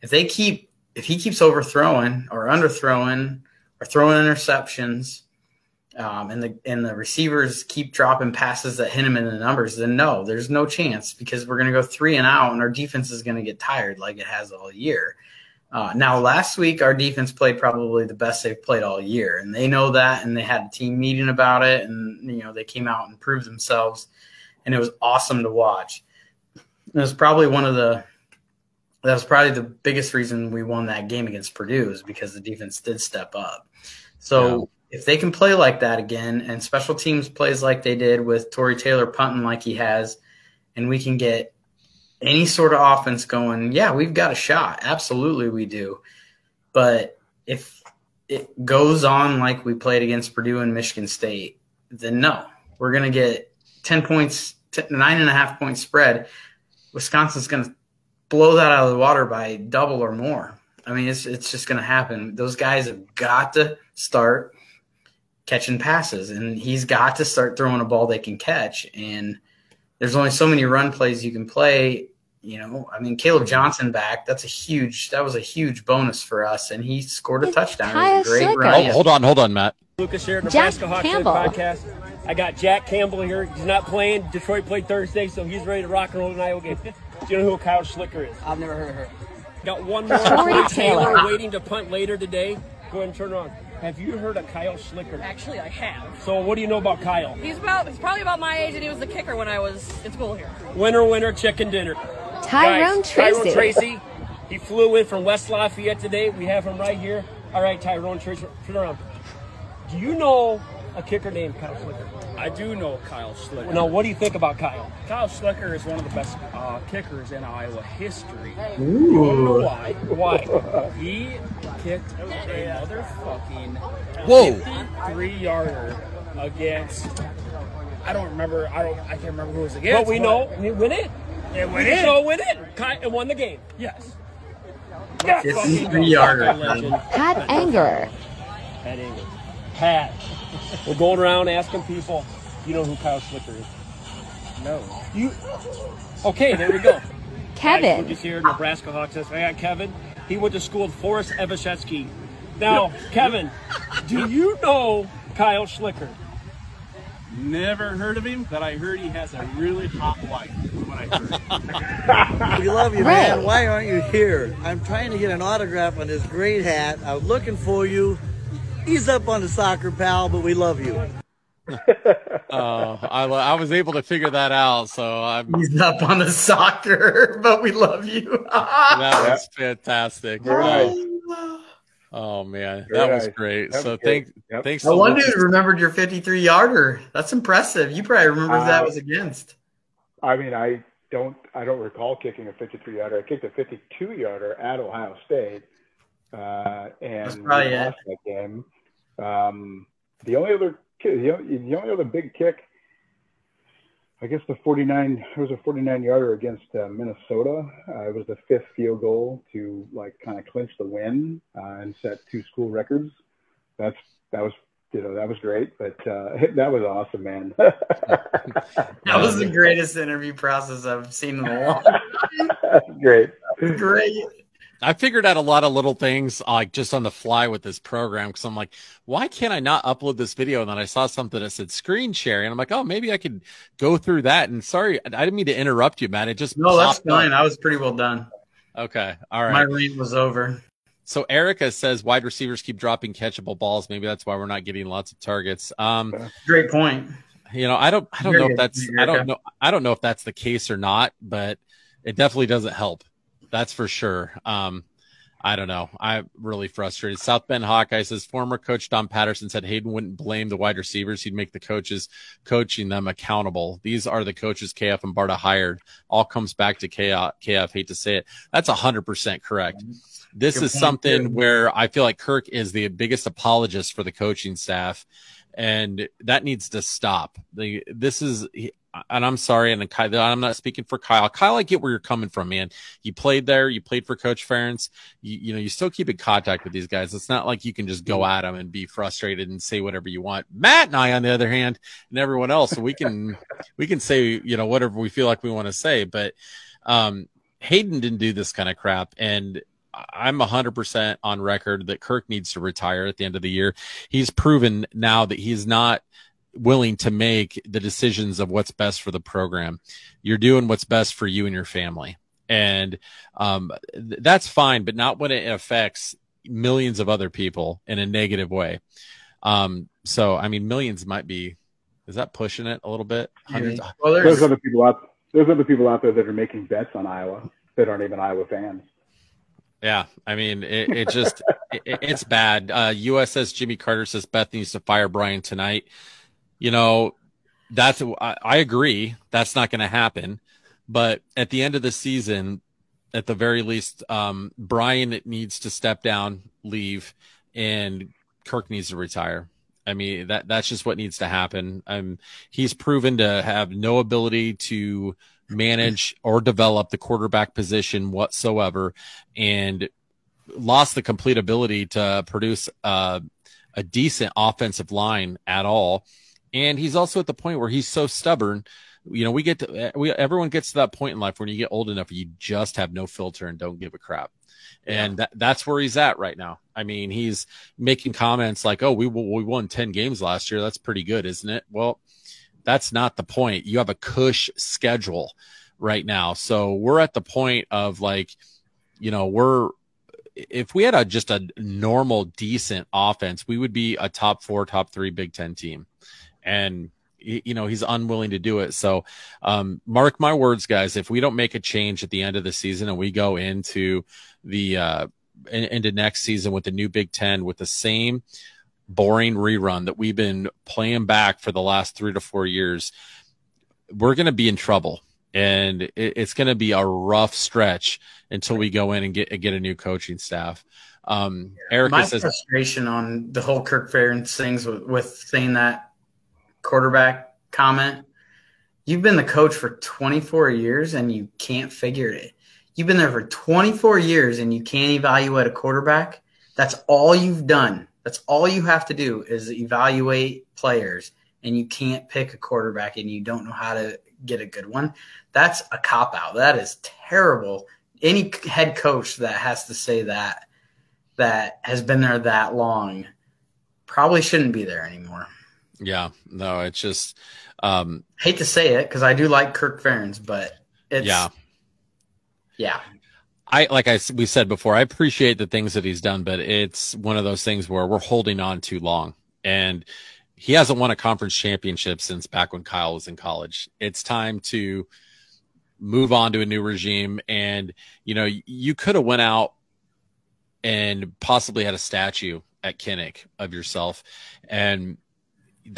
if they keep if he keeps overthrowing or underthrowing or throwing interceptions, um, and the and the receivers keep dropping passes that hit him in the numbers, then no, there's no chance because we're going to go three and out, and our defense is going to get tired like it has all year. Uh, now, last week our defense played probably the best they've played all year, and they know that, and they had a team meeting about it, and you know they came out and proved themselves, and it was awesome to watch. It was probably one of the that was probably the biggest reason we won that game against Purdue is because the defense did step up. So yeah. if they can play like that again and special teams plays like they did with Tory Taylor punting like he has, and we can get any sort of offense going, yeah, we've got a shot. Absolutely, we do. But if it goes on like we played against Purdue and Michigan State, then no, we're going to get 10 points, nine and a half point spread. Wisconsin's going to blow that out of the water by double or more. I mean, it's it's just going to happen. Those guys have got to start catching passes, and he's got to start throwing a ball they can catch. And there's only so many run plays you can play. You know, I mean, Kaleb Johnson back. That's a huge. That was a huge bonus for us, and he scored a
It's
touchdown.
Kyle
It was a great
Slicker.
run.
Oh, hold on, hold on, Matt.
Lucas here,
Jack
Nebraska Hawks
Campbell.
podcast. I got Jack Campbell here. He's not playing. Detroit played Thursday, so he's ready to rock and roll in Iowa game. Do you know who Kyle Schlicher is?
I've never heard of her.
Got one more.
Tory
Tory
Taylor.
Taylor waiting to punt later today. Go ahead and turn around. Have you heard of Kyle Schlicher?
Actually, I have.
So what do you know about Kyle?
He's about he's probably about my age, and he was the kicker when I was in school here.
Winner, winner, chicken dinner.
Tyrone
Guys,
Tracy.
Tyrone Tracy. He flew in from West Lafayette today. We have him right here. All right, Tyrone Tracy, turn around. Do you know a kicker named Kyle Schlicher?
I do know Kyle Schlicher.
Now, what do you think about Kyle?
Kyle Schlicher is one of the best uh, kickers in Iowa history. I don't know why.
Why?
He kicked a motherfucking
Whoa.
53 yarder against. I don't remember. I don't. I can't remember who it was against.
But we know he win it.
it went
We
in.
know win it. Ky- and won the game.
Yes.
It's three yarder.
Legend.
Pat Anger.
Pat Engel. Pat. We're going around asking people, you know who Kyle Schlicher is?
No.
You. Okay, there we go.
Kevin.
Lucas here, Nebraska Hawks. I got Kevin. He went to school with Forest Evashevski. Now, Kevin, do you know Kyle Schlicher?
Never heard of him, but I heard he has a really hot wife. is What I heard. *laughs*
We love you,
Ray.
man. Why aren't you here? I'm trying to get an autograph on this great hat. I'm looking for you. Ease up on the soccer, pal, but we love you.
Oh, *laughs* I, I was able to figure that out, so I'm
He's up on the soccer, *laughs* but we love you.
that *laughs* was fantastic.
Very
Uh. Oh man,
Very
that was
nice.
great.
That
so
was
thank,
Yep.
thanks.
No
to
wonder
Lucas.
you remembered your 53 yarder. That's impressive. You probably remember who that
Uh,
was against.
I mean, I don't, I don't recall kicking a 53 yarder. I kicked a 52 yarder at Ohio State, uh,
That's
and
probably
we
it.
lost that game. Um, the only other, the only, the only other big kick, I guess the 49. It was a 49 yarder against uh, Minnesota. Uh, it was the fifth field goal to like kind of clinch the win uh, and set two school records. That's that was. You know that was great, but uh, *laughs* that was awesome, man. *laughs*
That was the greatest interview process I've seen in a long time. *laughs*
great.
Great.
I figured out a lot of little things like just on the fly with this program because I'm like, why can't I not upload this video? And then I saw something that said screen sharing. I'm like, oh, maybe I could go through that. And sorry, I didn't mean to interrupt you, man. It just
No, that's
popped up.
fine. I was pretty well done.
Okay, all right.
My rant was over.
So Erica says wide receivers keep dropping catchable balls. Maybe that's why we're not getting lots of targets. Um,
Great point.
you know, I don't, I don't
Very
know if that's, I don't know, I don't know if that's the case or not, but it definitely doesn't help. That's for sure. Um, I don't know. I'm really frustrated. South Bend Hawkeye says former coach Don Patterson said Hayden wouldn't blame the wide receivers. He'd make the coaches coaching them accountable. These are the coaches KF and Barta hired. All comes back to KF. KF hate to say it. That's hundred percent correct. This
Good
is something
too.
where I feel like Kirk is the biggest apologist for the coaching staff, and that needs to stop. The this is, and I'm sorry, and Kyle, I'm not speaking for Kyle. Kyle, I get where you're coming from, man. You played there, you played for Coach Ferentz. You, you know, you still keep in contact with these guys. It's not like you can just go at them and be frustrated and say whatever you want. Matt and I, on the other hand, and everyone else, we can *laughs* we can say you know whatever we feel like we want to say, but um, Hayden didn't do this kind of crap, and I'm 100% on record that Kirk needs to retire at the end of the year. He's proven now that he's not willing to make the decisions of what's best for the program. You're doing what's best for you and your family. And um, th- that's fine, but not when it affects millions of other people in a negative way. Um, so, I mean, millions might be, is that pushing it a little bit? Hundreds,
Well,
There's
there's
other people out. There's other people out there that are making bets on Iowa that aren't even Iowa fans.
Yeah, I mean, it, it just *laughs* it, it's bad. Uh, USS Jimmy Carter says Beth needs to fire Brian tonight. You know, that's I, I agree. That's not going to happen. But at the end of the season, at the very least, um, Brian needs to step down, leave, and Kirk needs to retire. I mean, that that's just what needs to happen. Um, he's proven to have no ability to manage or develop the quarterback position whatsoever. And lost the complete ability to produce uh, a decent offensive line at all. And he's also at the point where he's so stubborn. You know, we get to, we, everyone gets to that point in life when you get old enough, you just have no filter and don't give a crap. And that, that's where he's at right now. I mean, he's making comments like, "Oh, we we won ten games last year. That's pretty good, isn't it?" Well, that's not the point. You have a cush schedule right now, so we're at the point of like, you know, we're if we had a just a normal decent offense, we would be a top four, top three Big Ten team, and you know he's unwilling to do it. So, um, mark my words, guys. If we don't make a change at the end of the season and we go into the uh, in, into next season with the new Big Ten with the same boring rerun that we've been playing back for the last three to four years, we're going to be in trouble. And it, it's going to be a rough stretch until we go in and get get a new coaching staff. Um, Erica
My
says,
frustration on the whole Kirk Ferentz things with, with saying that quarterback comment. You've been the coach for 24 years and you can't figure it. You've been there for 24 years and you can't evaluate a quarterback. That's all you've done. That's all you have to do is evaluate players and you can't pick a quarterback and you don't know how to get a good one. That's a cop out. That is terrible. Any head coach that has to say that that has been there that long probably shouldn't be there anymore.
Yeah, no, it's just, um,
Hate to say it because I do like Kirk Ferentz, but it's
yeah.
yeah.
I like I we said before, I appreciate the things that he's done, but it's one of those things where we're holding on too long, and he hasn't won a conference championship since back when Kyle was in college. It's time to move on to a new regime, and you know you could have went out and possibly had a statue at Kinnick of yourself, and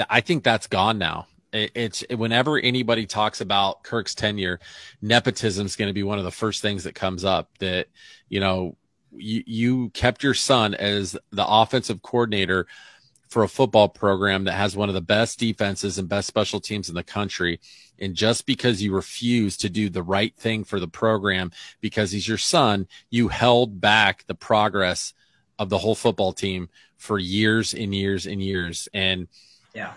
I think that's gone now. It- It's whenever anybody talks about Kirk's tenure, nepotism is going to be one of the first things that comes up. That you know, you, you kept your son as the offensive coordinator for a football program that has one of the best defenses and best special teams in the country. And just because you refused to do the right thing for the program because he's your son, you held back the progress of the whole football team for years and years and years. And
Yeah.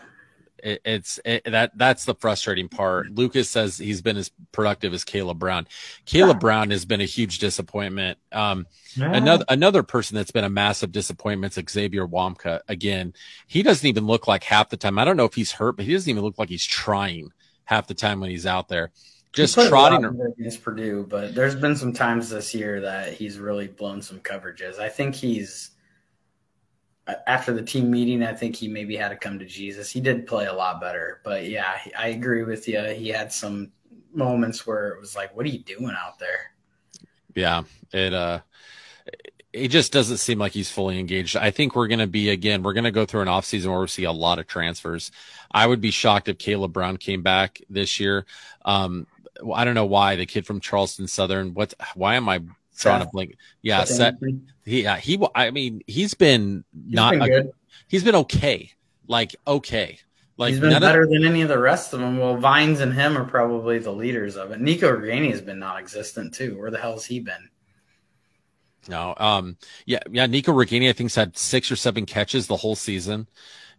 it, it's it, that that's the frustrating part. Lucas says he's been as productive as Kaleb Brown. Kaleb Brown has been a huge disappointment. Um, Another another person that's been a massive disappointment is Xavier Nwankpa. Again, he doesn't even look like half the time. I don't know if he's hurt, but he doesn't even look like he's trying half the time when he's out there. Just trotting.
against Purdue, but there's been some times this year that he's really blown some coverages. I think he's after the team meeting. I think he maybe had to come to Jesus. He did play a lot better, but yeah, I agree with you. He had some moments where it was like, "What are you doing out there?"
Yeah, it uh it just doesn't seem like he's fully engaged. I think we're to be again, we're to go through an offseason where we see a lot of transfers. I would be shocked if Kaleb Brown came back this year. Um I don't know why the kid from Charleston Southern. What? Why am I drawing a
Seth.
blank? Yeah,
Seth
he, yeah, he. I mean, he's been
He's
not.
been
a- he's been okay. Like okay. Like
he's been
none of-
better than any of the rest of them. Well, Vines and him are probably the leaders of it. Nico Ragaini has been non-existent too. Where the hell has he been?
No, um, yeah, yeah. Nico Ragaini, I think's had six or seven catches the whole season.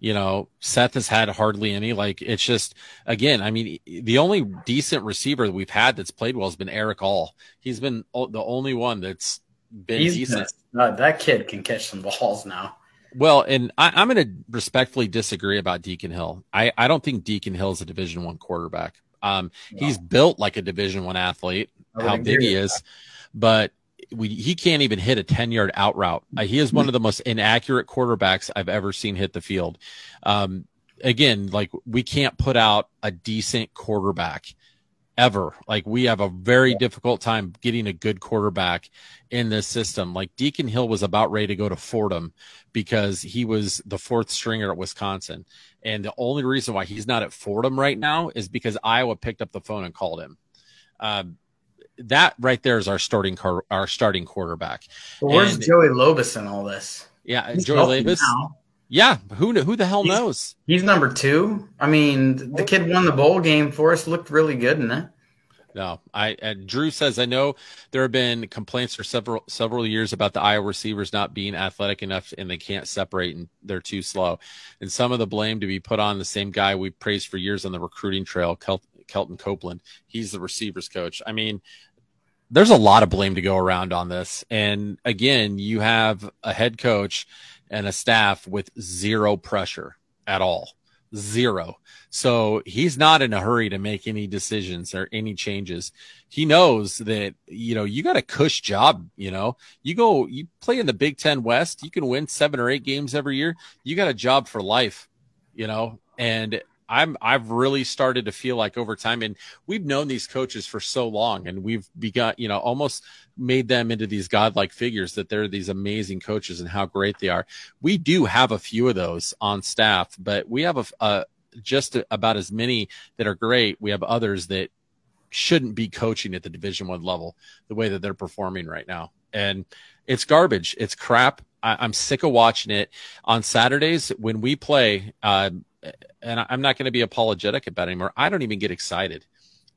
You know, Seth has had hardly any. Like it's just, again, I mean, the only decent receiver that we've had that's played well has been Erick All. He's been the only one that's been
He's
decent.
uh, that kid can catch some balls now.
Well, and I, I'm going to respectfully disagree about Deacon Hill. I, I don't think Deacon Hill is a Division One quarterback. Um, he's built like a Division One athlete, how big he is, but we, he can't even hit a 10 yard out route. Uh, he is one of the most inaccurate quarterbacks I've ever seen hit the field. Um, again, like we can't put out a decent quarterback ever. Like we have a very difficult time getting a good quarterback in this system. Like Deacon Hill was about ready to go to Fordham because he was the fourth stringer at Wisconsin. And the only reason why he's not at Fordham right now is because Iowa picked up the phone and called him. Um, that right there is our starting car, our starting quarterback.
Where's
And-
Joey Labas in all this?
Yeah,
He's
Joey
now.
Yeah, who who the hell
He's-
knows?
He's number two. I mean, the kid won the bowl game for us. Looked really good in it.
No, I and Drew says I know there have been complaints for several several years about the Iowa receivers not being athletic enough and they can't separate and they're too slow. And some of the blame to be put on the same guy we praised for years on the recruiting trail, Kel- Kelton Copeland. He's the receivers coach. I mean, there's a lot of blame to go around on this. And again, you have a head coach and a staff with zero pressure at all. Zero. So he's not in a hurry to make any decisions or any changes. He knows that, you know, you got a cush job, you know, you go, you play in the Big Ten West, you can win seven or eight games every year. You got a job for life, you know, and I'm I've really started to feel like over time, and we've known these coaches for so long, and we've begun, you know, almost made them into these godlike figures that they're these amazing coaches and how great they are. We do have a few of those on staff, but we have a, a just about as many that are great. We have others that shouldn't be coaching at the Division One level the way that they're performing right now, and it's garbage. It's crap. I, am sick of watching it on Saturdays when we play. Uh, and I'm not going to be apologetic about anymore. I don't even get excited.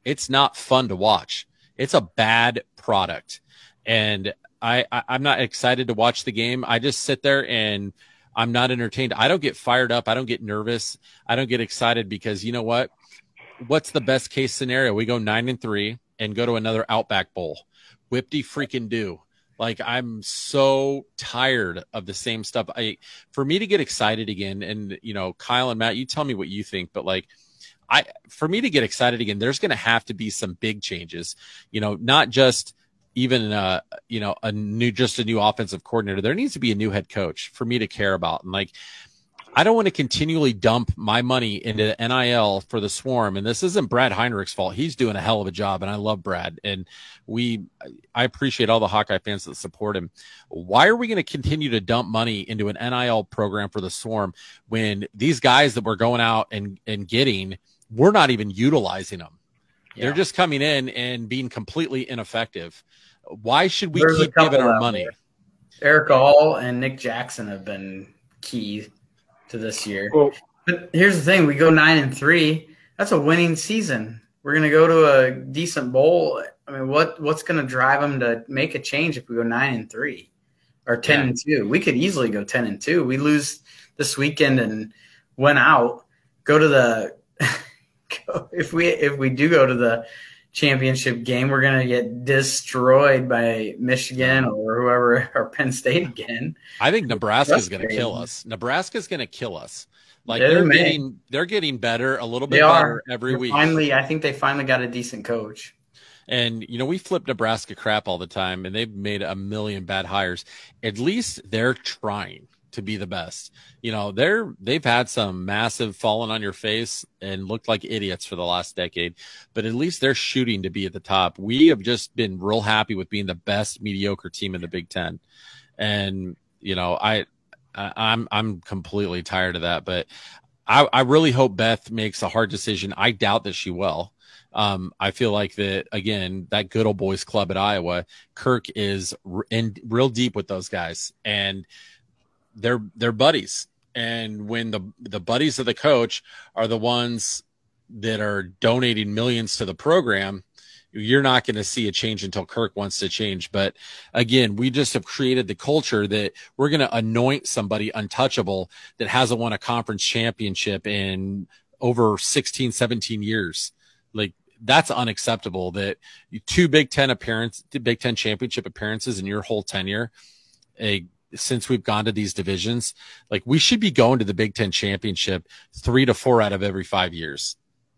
It's not fun to watch. It's a bad product. And I, I I'm not excited to watch the game. I just sit there and I'm not entertained. I don't get fired up. I don't get nervous. I don't get excited because you know what? What's the best case scenario? We go nine and three and go to another Outback Bowl. Whipty freaking do. Like I'm so tired of the same stuff. I for me to get excited again, and you know, Kyle and Matt, you tell me what you think, but like I for me to get excited again, there's gonna have to be some big changes. You know, not just even uh you know a new just a new offensive coordinator there needs to be a new head coach for me to care about and like I don't want to continually dump my money into NIL for the swarm. And this isn't Brad Heinrich's fault. He's doing a hell of a job. And I love Brad. And we, I appreciate all the Hawkeye fans that support him. Why are we going to continue to dump money into an NIL program for the swarm when these guys that we're going out and, and getting, we're not even utilizing them? Yeah. They're just coming in and being completely ineffective. Why should we There's keep giving our money?
There. Erick All and Nick Jackson have been key to this year. Well, but here's the thing: we go nine and three. That's a winning season. We're gonna go to a decent bowl. I mean, what what's gonna drive them to make a change if we go nine and three or ten yeah. and two? We could easily go ten and two. We lose this weekend and went out. Go to the *laughs* if we if we do go to the championship game, we're gonna get destroyed by Michigan uh-huh. or whoever *laughs* or Penn State again.
I think Nebraska is gonna kill us. Nebraska is gonna kill us. Like they're, they're getting they're getting better a little bit they better every
they're
week.
Finally, I think they finally got a decent coach.
And you know, we flip Nebraska crap all the time, and they've made a million bad hires. At least they're trying to be the best. You know, they're they've had some massive falling on your face and looked like idiots for the last decade, but at least they're shooting to be at the top. We have just been real happy with being the best mediocre team in the Big Ten, and you know, I, I I'm I'm completely tired of that. But I, I really hope Beth makes a hard decision. I doubt that she will. Um, I feel like that again, that good old boys club at Iowa, Kirk is in real deep with those guys, and they're they're buddies and when the the buddies of the coach are the ones that are donating millions to the program you're not going to see a change until Kirk wants to change. But again, we just have created the culture that we're going to anoint somebody untouchable that hasn't won a conference championship in over 16, 17 years. Like that's unacceptable that two Big Ten appearance, Big Ten championship appearances in your whole tenure. A since we've gone to these divisions. Like we should be going to the Big Ten championship three to four out of every five years.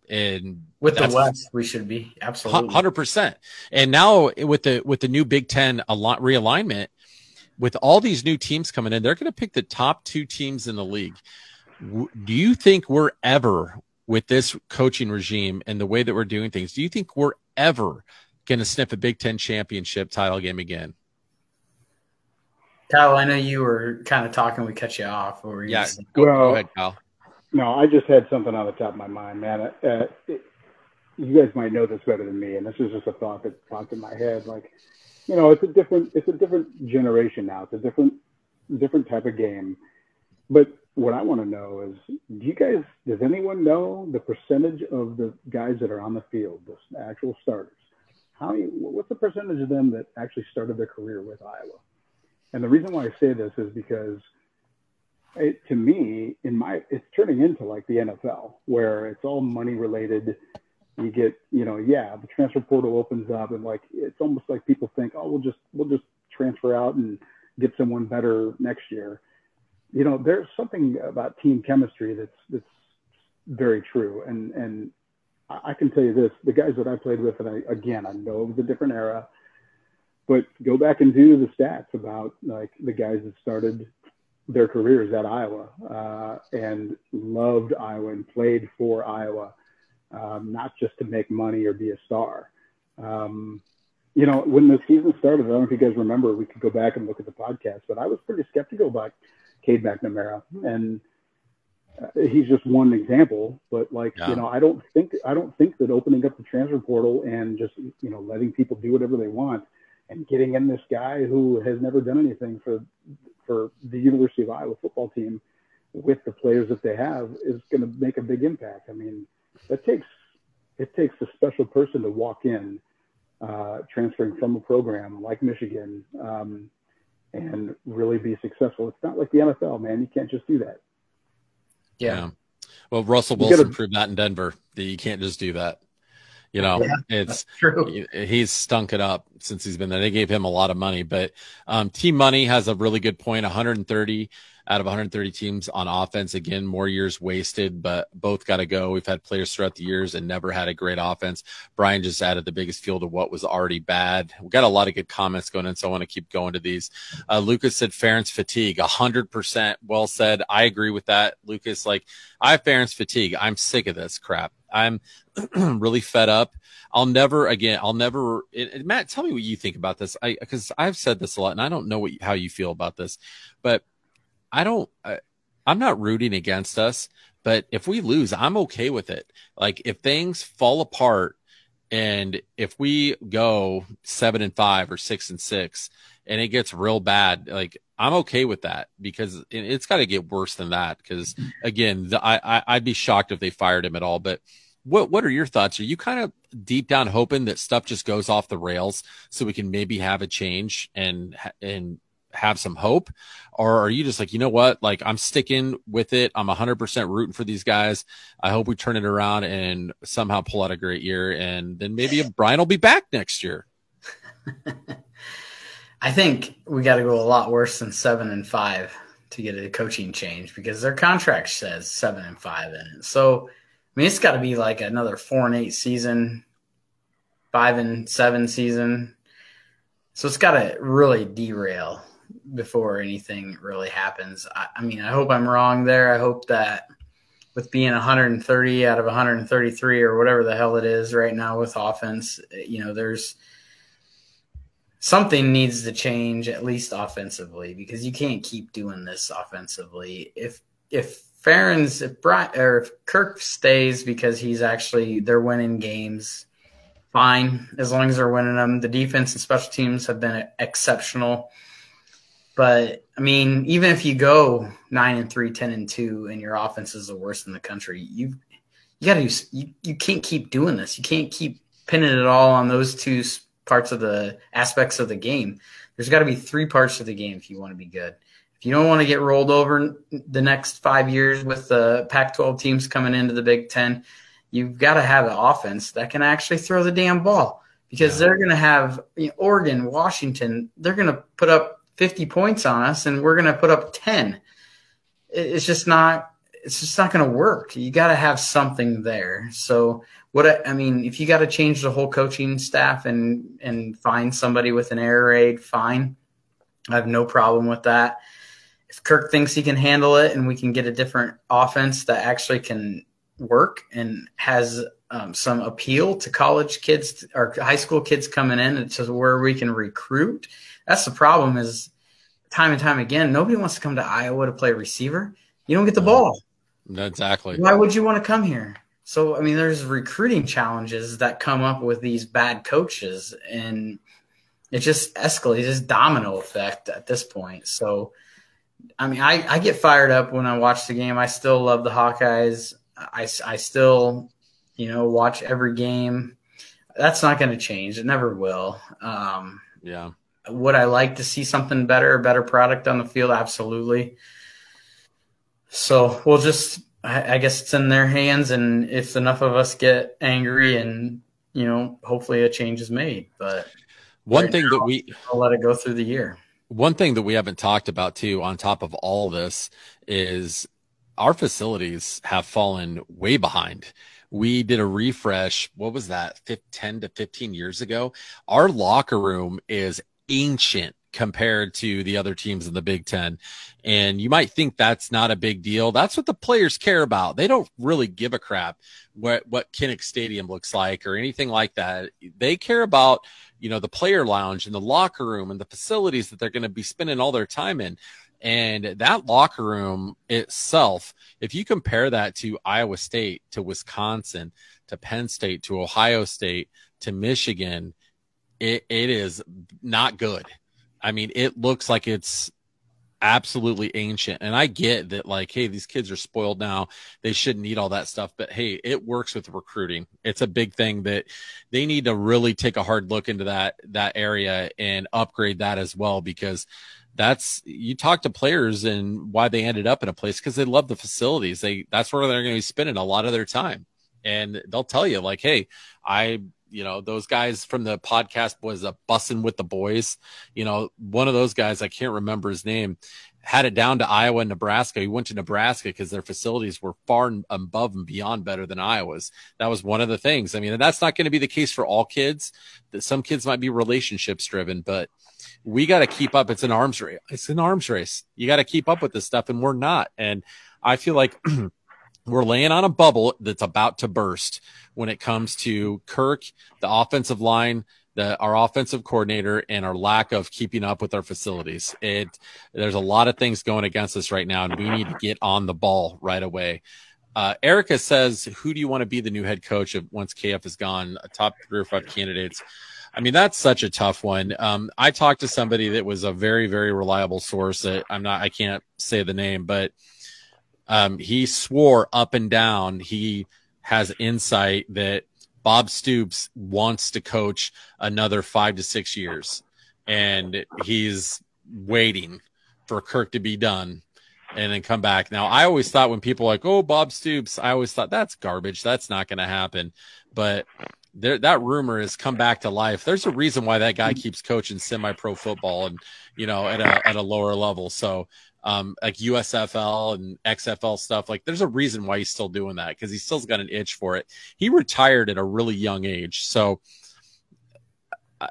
And
with the West, we should be absolutely
hundred percent. And now with the with the new Big Ten a lot realignment, with all these new teams coming in, they're going to pick the top two teams in the league. Do you think we're ever with this coaching regime and the way that we're doing things? Do you think we're ever going to sniff a Big Ten championship title game again?
Kyle, I know you were kind of talking. We cut you off. Or
yeah, go, well, go, ahead, Kyle.
No, I just had something on the top of my mind, man. Uh, it, you guys might know this better than me, and this is just a thought that popped in my head. Like, you know, it's a different, it's a different generation now. It's a different, different type of game. But what I want to know is, do you guys, does anyone know the percentage of the guys that are on the field, the actual starters, how many, what's the percentage of them that actually started their career with Iowa? And the reason why I say this is because it, to me, in my, it's turning into like the NFL where it's all money related. You get, you know, yeah, the transfer portal opens up and like, it's almost like people think, oh, we'll just, we'll just transfer out and get someone better next year. You know, there's something about team chemistry that's, that's very true. And, and I can tell you this, the guys that I played with, and I, again, I know it was a different era, but go back and do the stats about like the guys that started their careers at Iowa uh, and loved Iowa and played for Iowa, um, not just to make money or be a star. Um, you know, when the season started, I don't know if you guys remember, we could go back and look at the podcast, but I was pretty skeptical about Cade McNamara. And uh, he's just one example, but like, yeah. you know, I don't think, I don't think that opening up the transfer portal and just, you know, letting people do whatever they want and getting in this guy who has never done anything for for the University of Iowa football team with the players that they have is going to make a big impact. I mean, that takes it takes a special person to walk in, uh, transferring from a program like Michigan, um, and really be successful. It's not like the NFL, man. You can't just do that.
Yeah. yeah. Well, Russell Wilson gotta, proved that in Denver that you can't just do that. You know, yeah, it's true. He's stunk it up since he's been there. They gave him a lot of money, but um, Team Money has a really good point. 130 out of 130 teams on offense. Again, more years wasted, but both got to go. We've had players throughout the years and never had a great offense. Brian just added the biggest field of what was already bad. We got a lot of good comments going in, so I want to keep going to these. Uh, Lucas said Ferentz fatigue, 100% well said. I agree with that, Lucas. Like, I have Ferentz fatigue. I'm sick of this crap. I'm *clears throat* really fed up. I'll never again. I'll never. It, Matt, tell me what you think about this. I because I've said this a lot, and I don't know what how you feel about this, but I don't. I, I'm not rooting against us, but if we lose, I'm okay with it. Like if things fall apart, and if we go seven and five or six and six, and it gets real bad, like I'm okay with that because it, has got to get worse than that. Because again, the, I, I I'd be shocked if they fired him at all, but what what are your thoughts? Are you kind of deep down hoping that stuff just goes off the rails so we can maybe have a change and and have some hope? Or are you just like you know what? Like i'm sticking with it. I'm 100% rooting for these guys. I hope we turn it around and somehow pull out a great year and then maybe *laughs* brian will be back next year. *laughs*
I think we got to go a lot worse than seven and five to get a coaching change because their contract says seven and five in it. So I mean, it's got to be like another four and eight season, five and seven season. So it's got to really derail before anything really happens. I, I, mean, I hope I'm wrong there. I hope that with being 130 out of 133 or whatever the hell it is right now with offense, you know, there's something needs to change at least offensively because you can't keep doing this offensively. If if Ferentz, if Brian or if Kirk stays because he's actually they're winning games, fine as long as they're winning them. The defense and special teams have been exceptional. But I mean, even if you go nine and three, 10 and two, and your offense is the worst in the country, you you got to you, you can't keep doing this. You can't keep pinning it all on those two parts of the aspects of the game. There's got to be three parts of the game if you want to be good if you don't want to get rolled over the next five years with the Pac 12 teams coming into the Big Ten, you've got to have an offense that can actually throw the damn ball because yeah. they're going to have you know, Oregon, Washington, they're going to put up 50 points on us and we're going to put up 10. It's just not. It's just not going to work. You got to have something there. So what I, I mean, if you got to change the whole coaching staff and and find somebody with an air raid, fine. I have no problem with that if Kirk thinks he can handle it and we can get a different offense that actually can work and has um, some appeal to college kids or high school kids coming in to where we can recruit. That's the problem is time and time again, nobody wants to come to Iowa to play receiver. You don't get the ball.
Exactly.
Why would you want to come here? So, I mean, there's recruiting challenges that come up with these bad coaches and it just escalates, this domino effect at this point. So, I mean, I, I get fired up when I watch the game. I still love the Hawkeyes. I, I still, you know, watch every game. that's not going to change. It never will. Um,
Yeah.
Would I like to see something better, a better product on the field? Absolutely. So we'll just, I, I guess it's in their hands, and if enough of us get angry, and you know, hopefully a change is made. But
One
Right
thing that we
I'll let it go through the year.
one thing that we haven't talked about too on top of all this is our facilities have fallen way behind we did a refresh what was that 10 to 15 years ago our locker room is ancient compared to the other teams in the big 10 and you might think that's not a big deal. That's what the players care about. They don't really give a crap what what kinnick stadium looks like or anything like that. They care about you know the player lounge and the locker room and the facilities that they're going to be spending all their time in. And that locker room itself if you compare that to iowa state to wisconsin to penn state to ohio state to michigan it, it is not good. I mean it looks like it's absolutely ancient. And i get that like hey these kids are spoiled now. They shouldn't need all that stuff. But hey it works with recruiting. It's a big thing that they need to really take a hard look into that that area and upgrade that as well because that's you talk to players and why they ended up in a place because they love the facilities. They that's where they're going to be spending a lot of their time. And they'll tell you like hey i you know those guys from the podcast was a Bussin' With The Boys. You know one of those guys i can't remember his name had it down to iowa and nebraska. He went to nebraska because their facilities were far above and beyond better than iowa's. That was one of the things. I mean that's not going to be the case for all kids. That some kids might be relationships driven but we got to keep up. It's an arms race it's an arms race. You got to keep up with this stuff and we're not. And i feel like *clears throat* we're laying on a bubble that's about to burst when it comes to Kirk, the offensive line, the our offensive coordinator, and our lack of keeping up with our facilities. It there's a lot of things going against us right now, and we need to get on the ball right away. Uh, Erica says, "Who do you want to be the new head coach of once KF is gone?" Top three or five candidates. I mean, that's such a tough one. Um, I talked to somebody that was a very, very reliable source. That I'm not, I can't say the name, but um, he swore up and down he has insight that Bob Stoops wants to coach another five to six years, and he's waiting for Kirk to be done and then come back. Now, I always thought when people like, "Oh, Bob Stoops," I always thought that's garbage. That's not going to happen. But there, that rumor has come back to life. There's a reason why that guy keeps coaching semi-pro football and you know at a at a lower level. So um, like USFL and XFL stuff. Like there's a reason why he's still doing that because he still's got an itch for it. He retired at a really young age. So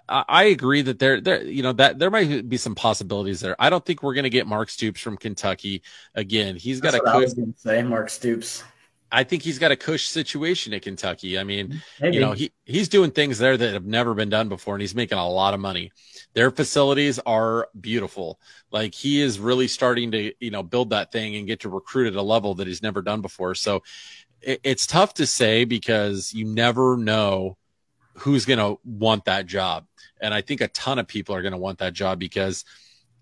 I, I agree that there, there, you know, that there might be some possibilities there. I don't think we're going to get Mark Stoops from Kentucky again. He's got
That's
a
what I
cush,
was going to say, Mark Stoops.
I think he's got a cush situation at Kentucky. I mean,
Maybe.
you know, he, he's doing things there that have never been done before and he's making a lot of money. Their facilities are beautiful. Like he is really starting to, you know, build that thing and get to recruit at a level that he's never done before. So it, it's tough to say because you never know who's going to want that job. And I think a ton of people are going to want that job because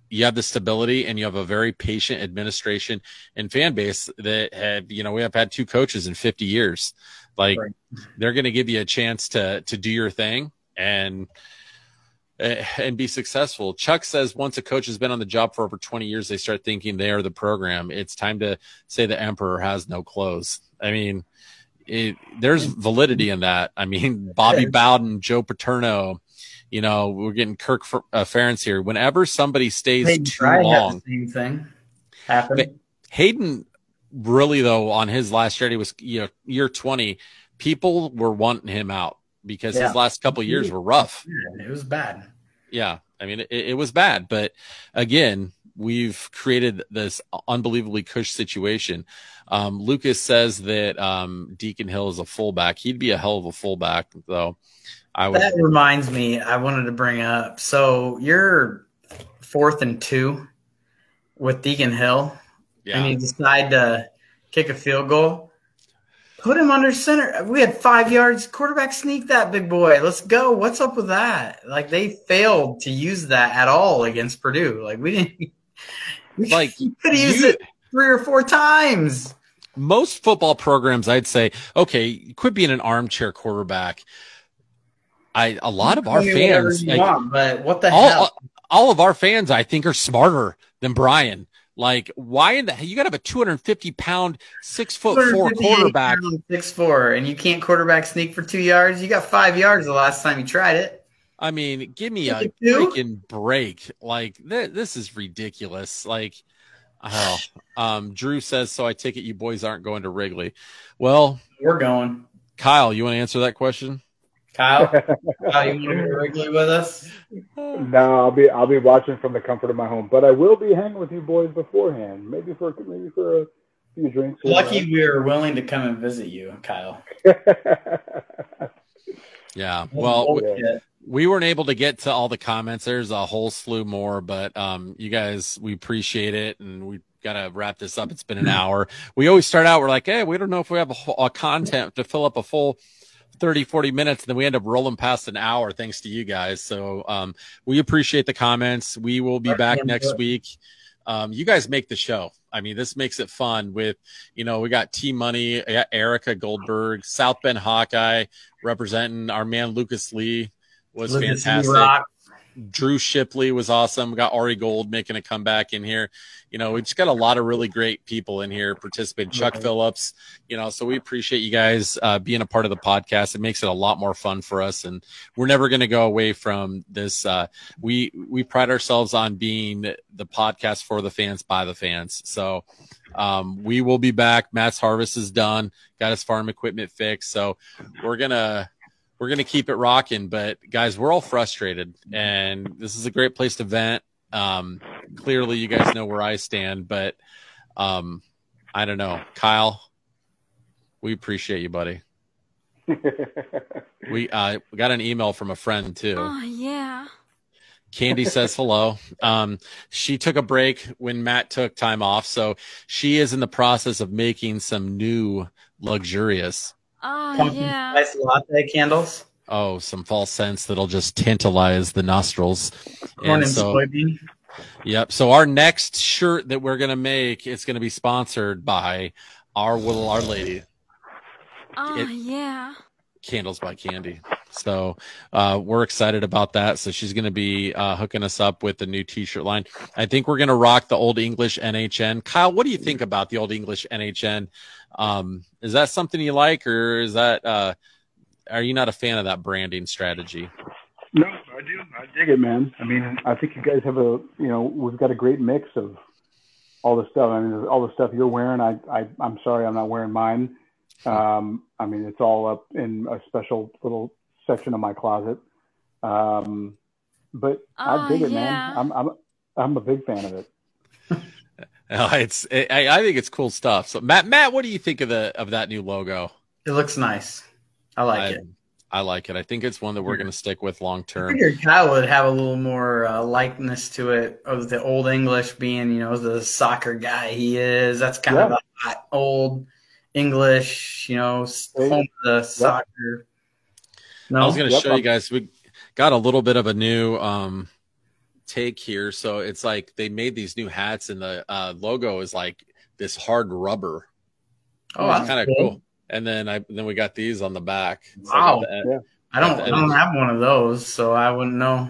you have the stability and you have a very patient administration and fan base that have, you know, we have had two coaches in 50 years. Like
Right.
they're going to give you a chance to, to do your thing and, and be successful. Chuck says once a coach has been on the job for over 20 years, they start thinking they are the program. It's time to say the emperor has no clothes. I mean, it, there's validity in that. I mean, Bobby Bowden, Joe Paterno, you know, we're getting Kirk Fer- uh, Ferentz here. Whenever somebody stays
Hayden
too long,
the same thing happen.
Hayden really though on his last year, he was you know year 20, people were wanting him out because
Yeah.
his last couple years were rough.
it was bad.
Yeah, I mean it, it was bad, but again, we've created this unbelievably cush situation. Um, Lucas says that um, Deacon Hill is a fullback. He'd be a hell of a fullback, though. I would.
That reminds me, I wanted to bring up. So you're fourth and two with Deacon Hill,
yeah,
and you decide to kick a field goal. Put him under center. We had five yards. Quarterback sneak that big boy. Let's go. What's up with that? Like they failed to use that at all against Purdue. Like we didn't. *laughs* We
Like,
could
you-
it three or four times.
most football programs, I'd say, okay, quit being an armchair quarterback. I a lot of our
Tell me whatever
fans, like,
want, but what the
all,
hell?
all of our fans, I think, are smarter than Brian. Like, why in the you got to have a 250 pound, six foot four quarterback?
Six four, and you can't quarterback sneak for two yards. You got five yards the last time you tried it.
I mean, give me a freaking break. Like, th- this is ridiculous. Like, oh, um, Drew says, so I take it you boys aren't going to Wrigley. Well,
We're going.
Kyle, you want to answer that question?
Kyle, *laughs* Kyle, you want to go to Wrigley with us? *sighs*
No, I'll be I'll be watching from the comfort of my home, but I will be hanging with you boys beforehand. Maybe for maybe for a few drinks.
Lucky we were willing to come and visit you, Kyle. *laughs*
Yeah. Well, we, we weren't able to get to all the comments. There's a whole slew more, but um, you guys, we appreciate it, and we got to wrap this up. It's been an *clears throat* hour. We always start out. We're like, hey, we don't know if we have a, a content to fill up a full 30, 40 minutes. And then we end up rolling past an hour thanks to you guys. So um, we appreciate the comments. We will be back next week. Um, you guys make the show. I mean, this makes it fun with, you know, we got T Money, Erica Goldberg, South Bend Hawkeye representing our man Lucas Lee was
Lucas
fantastic. Drew Shipley was awesome. We got Ari Gold making a comeback in here. You know, we just got a lot of really great people in here participating. Chuck
Right.
Phillips, you know, so we appreciate you guys uh, being a part of the podcast. It makes it a lot more fun for us, and we're never going to go away from this. Uh, we we pride ourselves on being the podcast for the fans by the fans. So um, we will be back. Matt's harvest is done. Got his farm equipment fixed. So we're gonna we're gonna keep it rocking. But guys, we're all frustrated, and this is a great place to vent. Um, clearly, you guys know where I stand, but um, I don't know, Kyle. We appreciate you, buddy. *laughs* We uh, got an email from a friend too.
Oh yeah.
Candy says hello. Um, she took a break when Matt took time off, so she is in the process of making some new luxurious.
Oh
Pumpkin
yeah.
spice latte candles.
Oh, some false scents that'll just tantalize the nostrils.
Corn
And
and
so,
soybean.
yep. So our next shirt that we're gonna make is gonna be sponsored by our little Our Lady
Oh
It-
yeah.
Candles by Candy. So uh, we're excited about that. So she's going to be uh, hooking us up with the new T-shirt line. I think we're going to rock the old English NHN. Kyle, what do you think about the old English NHN? Um, is that something you like, or is that uh, are you not a fan of that branding strategy?
No, I do. I dig it, man. I mean, I think you guys have a, you know, we've got a great mix of all the stuff. I mean, all the stuff you're wearing. I, I, I'm sorry, I'm not wearing mine. Um, I mean, it's all up in a special little section of my closet. Um, but I
Oh,
dig it,
yeah.
man. I'm, I'm, I'm a big fan of it.
Uh, it's I, I think it's cool stuff. So Matt, Matt, what do you think of the of that new logo?
It looks nice. I like
I,
it.
I like it. I think it's one that we're going to stick with long
I
term.
figured Kyle would have a little more uh, likeness to it of the old English being, you know, the soccer guy he is. That's kind of a hot old English, you know, home of the soccer. No,
I was going to
Yep,
show you guys. We got a little bit of a new um, take here. So it's like they made these new hats, and the uh, logo is like this hard rubber.
oh,
it's
that's
kind of
cool.
cool. And then I then we got these on the back. It's
Wow.
at the
Yeah.
I don't, I don't have one of those, so I wouldn't know.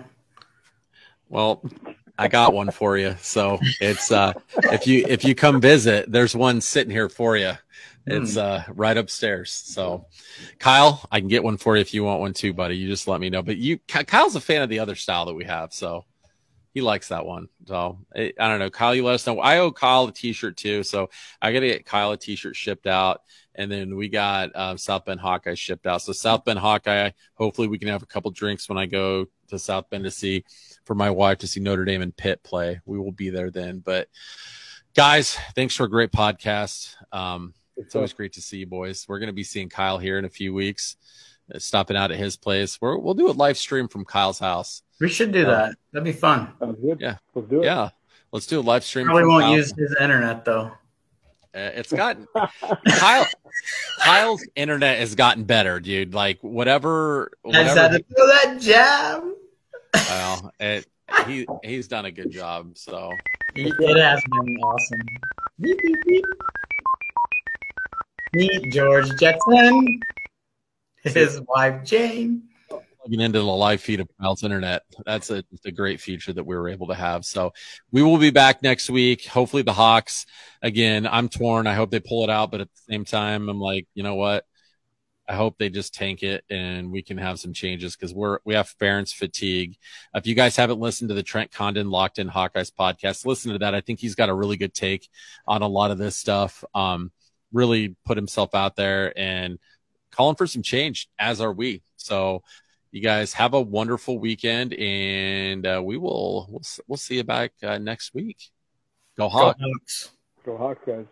Well, I got one for you. So it's uh, if you if you come visit, there's one sitting here for you. It's uh, right upstairs. So, Kyle, I can get one for you if you want one too, buddy. You just let me know. But you, Kyle's a fan of the other style that we have, so he likes that one. So I I don't know, Kyle. You let us know. I owe Kyle a T-shirt too, so I got to get Kyle a T-shirt shipped out, and then we got um, South Bend Hawkeye shipped out. So South Bend Hawkeye. Hopefully, we can have a couple drinks when I go to South Bend to see for my wife to see Notre Dame and Pitt play. We will be there then. But guys, thanks for a great podcast. Um, it's always great to see you boys. We're going to be seeing Kyle here in a few weeks, uh, stopping out at his place. We're, we'll do a live stream from Kyle's house.
We should do that. That'd be fun.
Good.
Yeah.
Let's do it.
Yeah, let's do a live stream.
Probably won't
Kyle's-
use his internet though.
Uh, it's gotten Kyle. Kyle's internet has gotten better, dude. Like whatever,
I had to throw that jab.
Well, it, he he's done a good job. So
It it has been awesome. Beep, beep, beep. Meet George Jetson, his wife Jane.
Plugging into the live feed of Kyle's internet. That's a, a great feature that we were able to have. So we will be back next week. Hopefully the Hawks again. I'm torn. I hope they pull it out, but at the same time, I'm like, you know what? I hope they just tank it and we can have some changes because we're we have Ferentz fatigue. If you guys haven't listened to the Trent Condon Locked On Hawkeyes podcast, listen to that. I think he's got a really good take on a lot of this stuff. Um, really put himself out there and calling for some change, as are we. So you guys have a wonderful weekend, and uh, we will we'll we'll see you back uh, next week. Go Hawks!
Go Hawks.
Go Hawks, guys.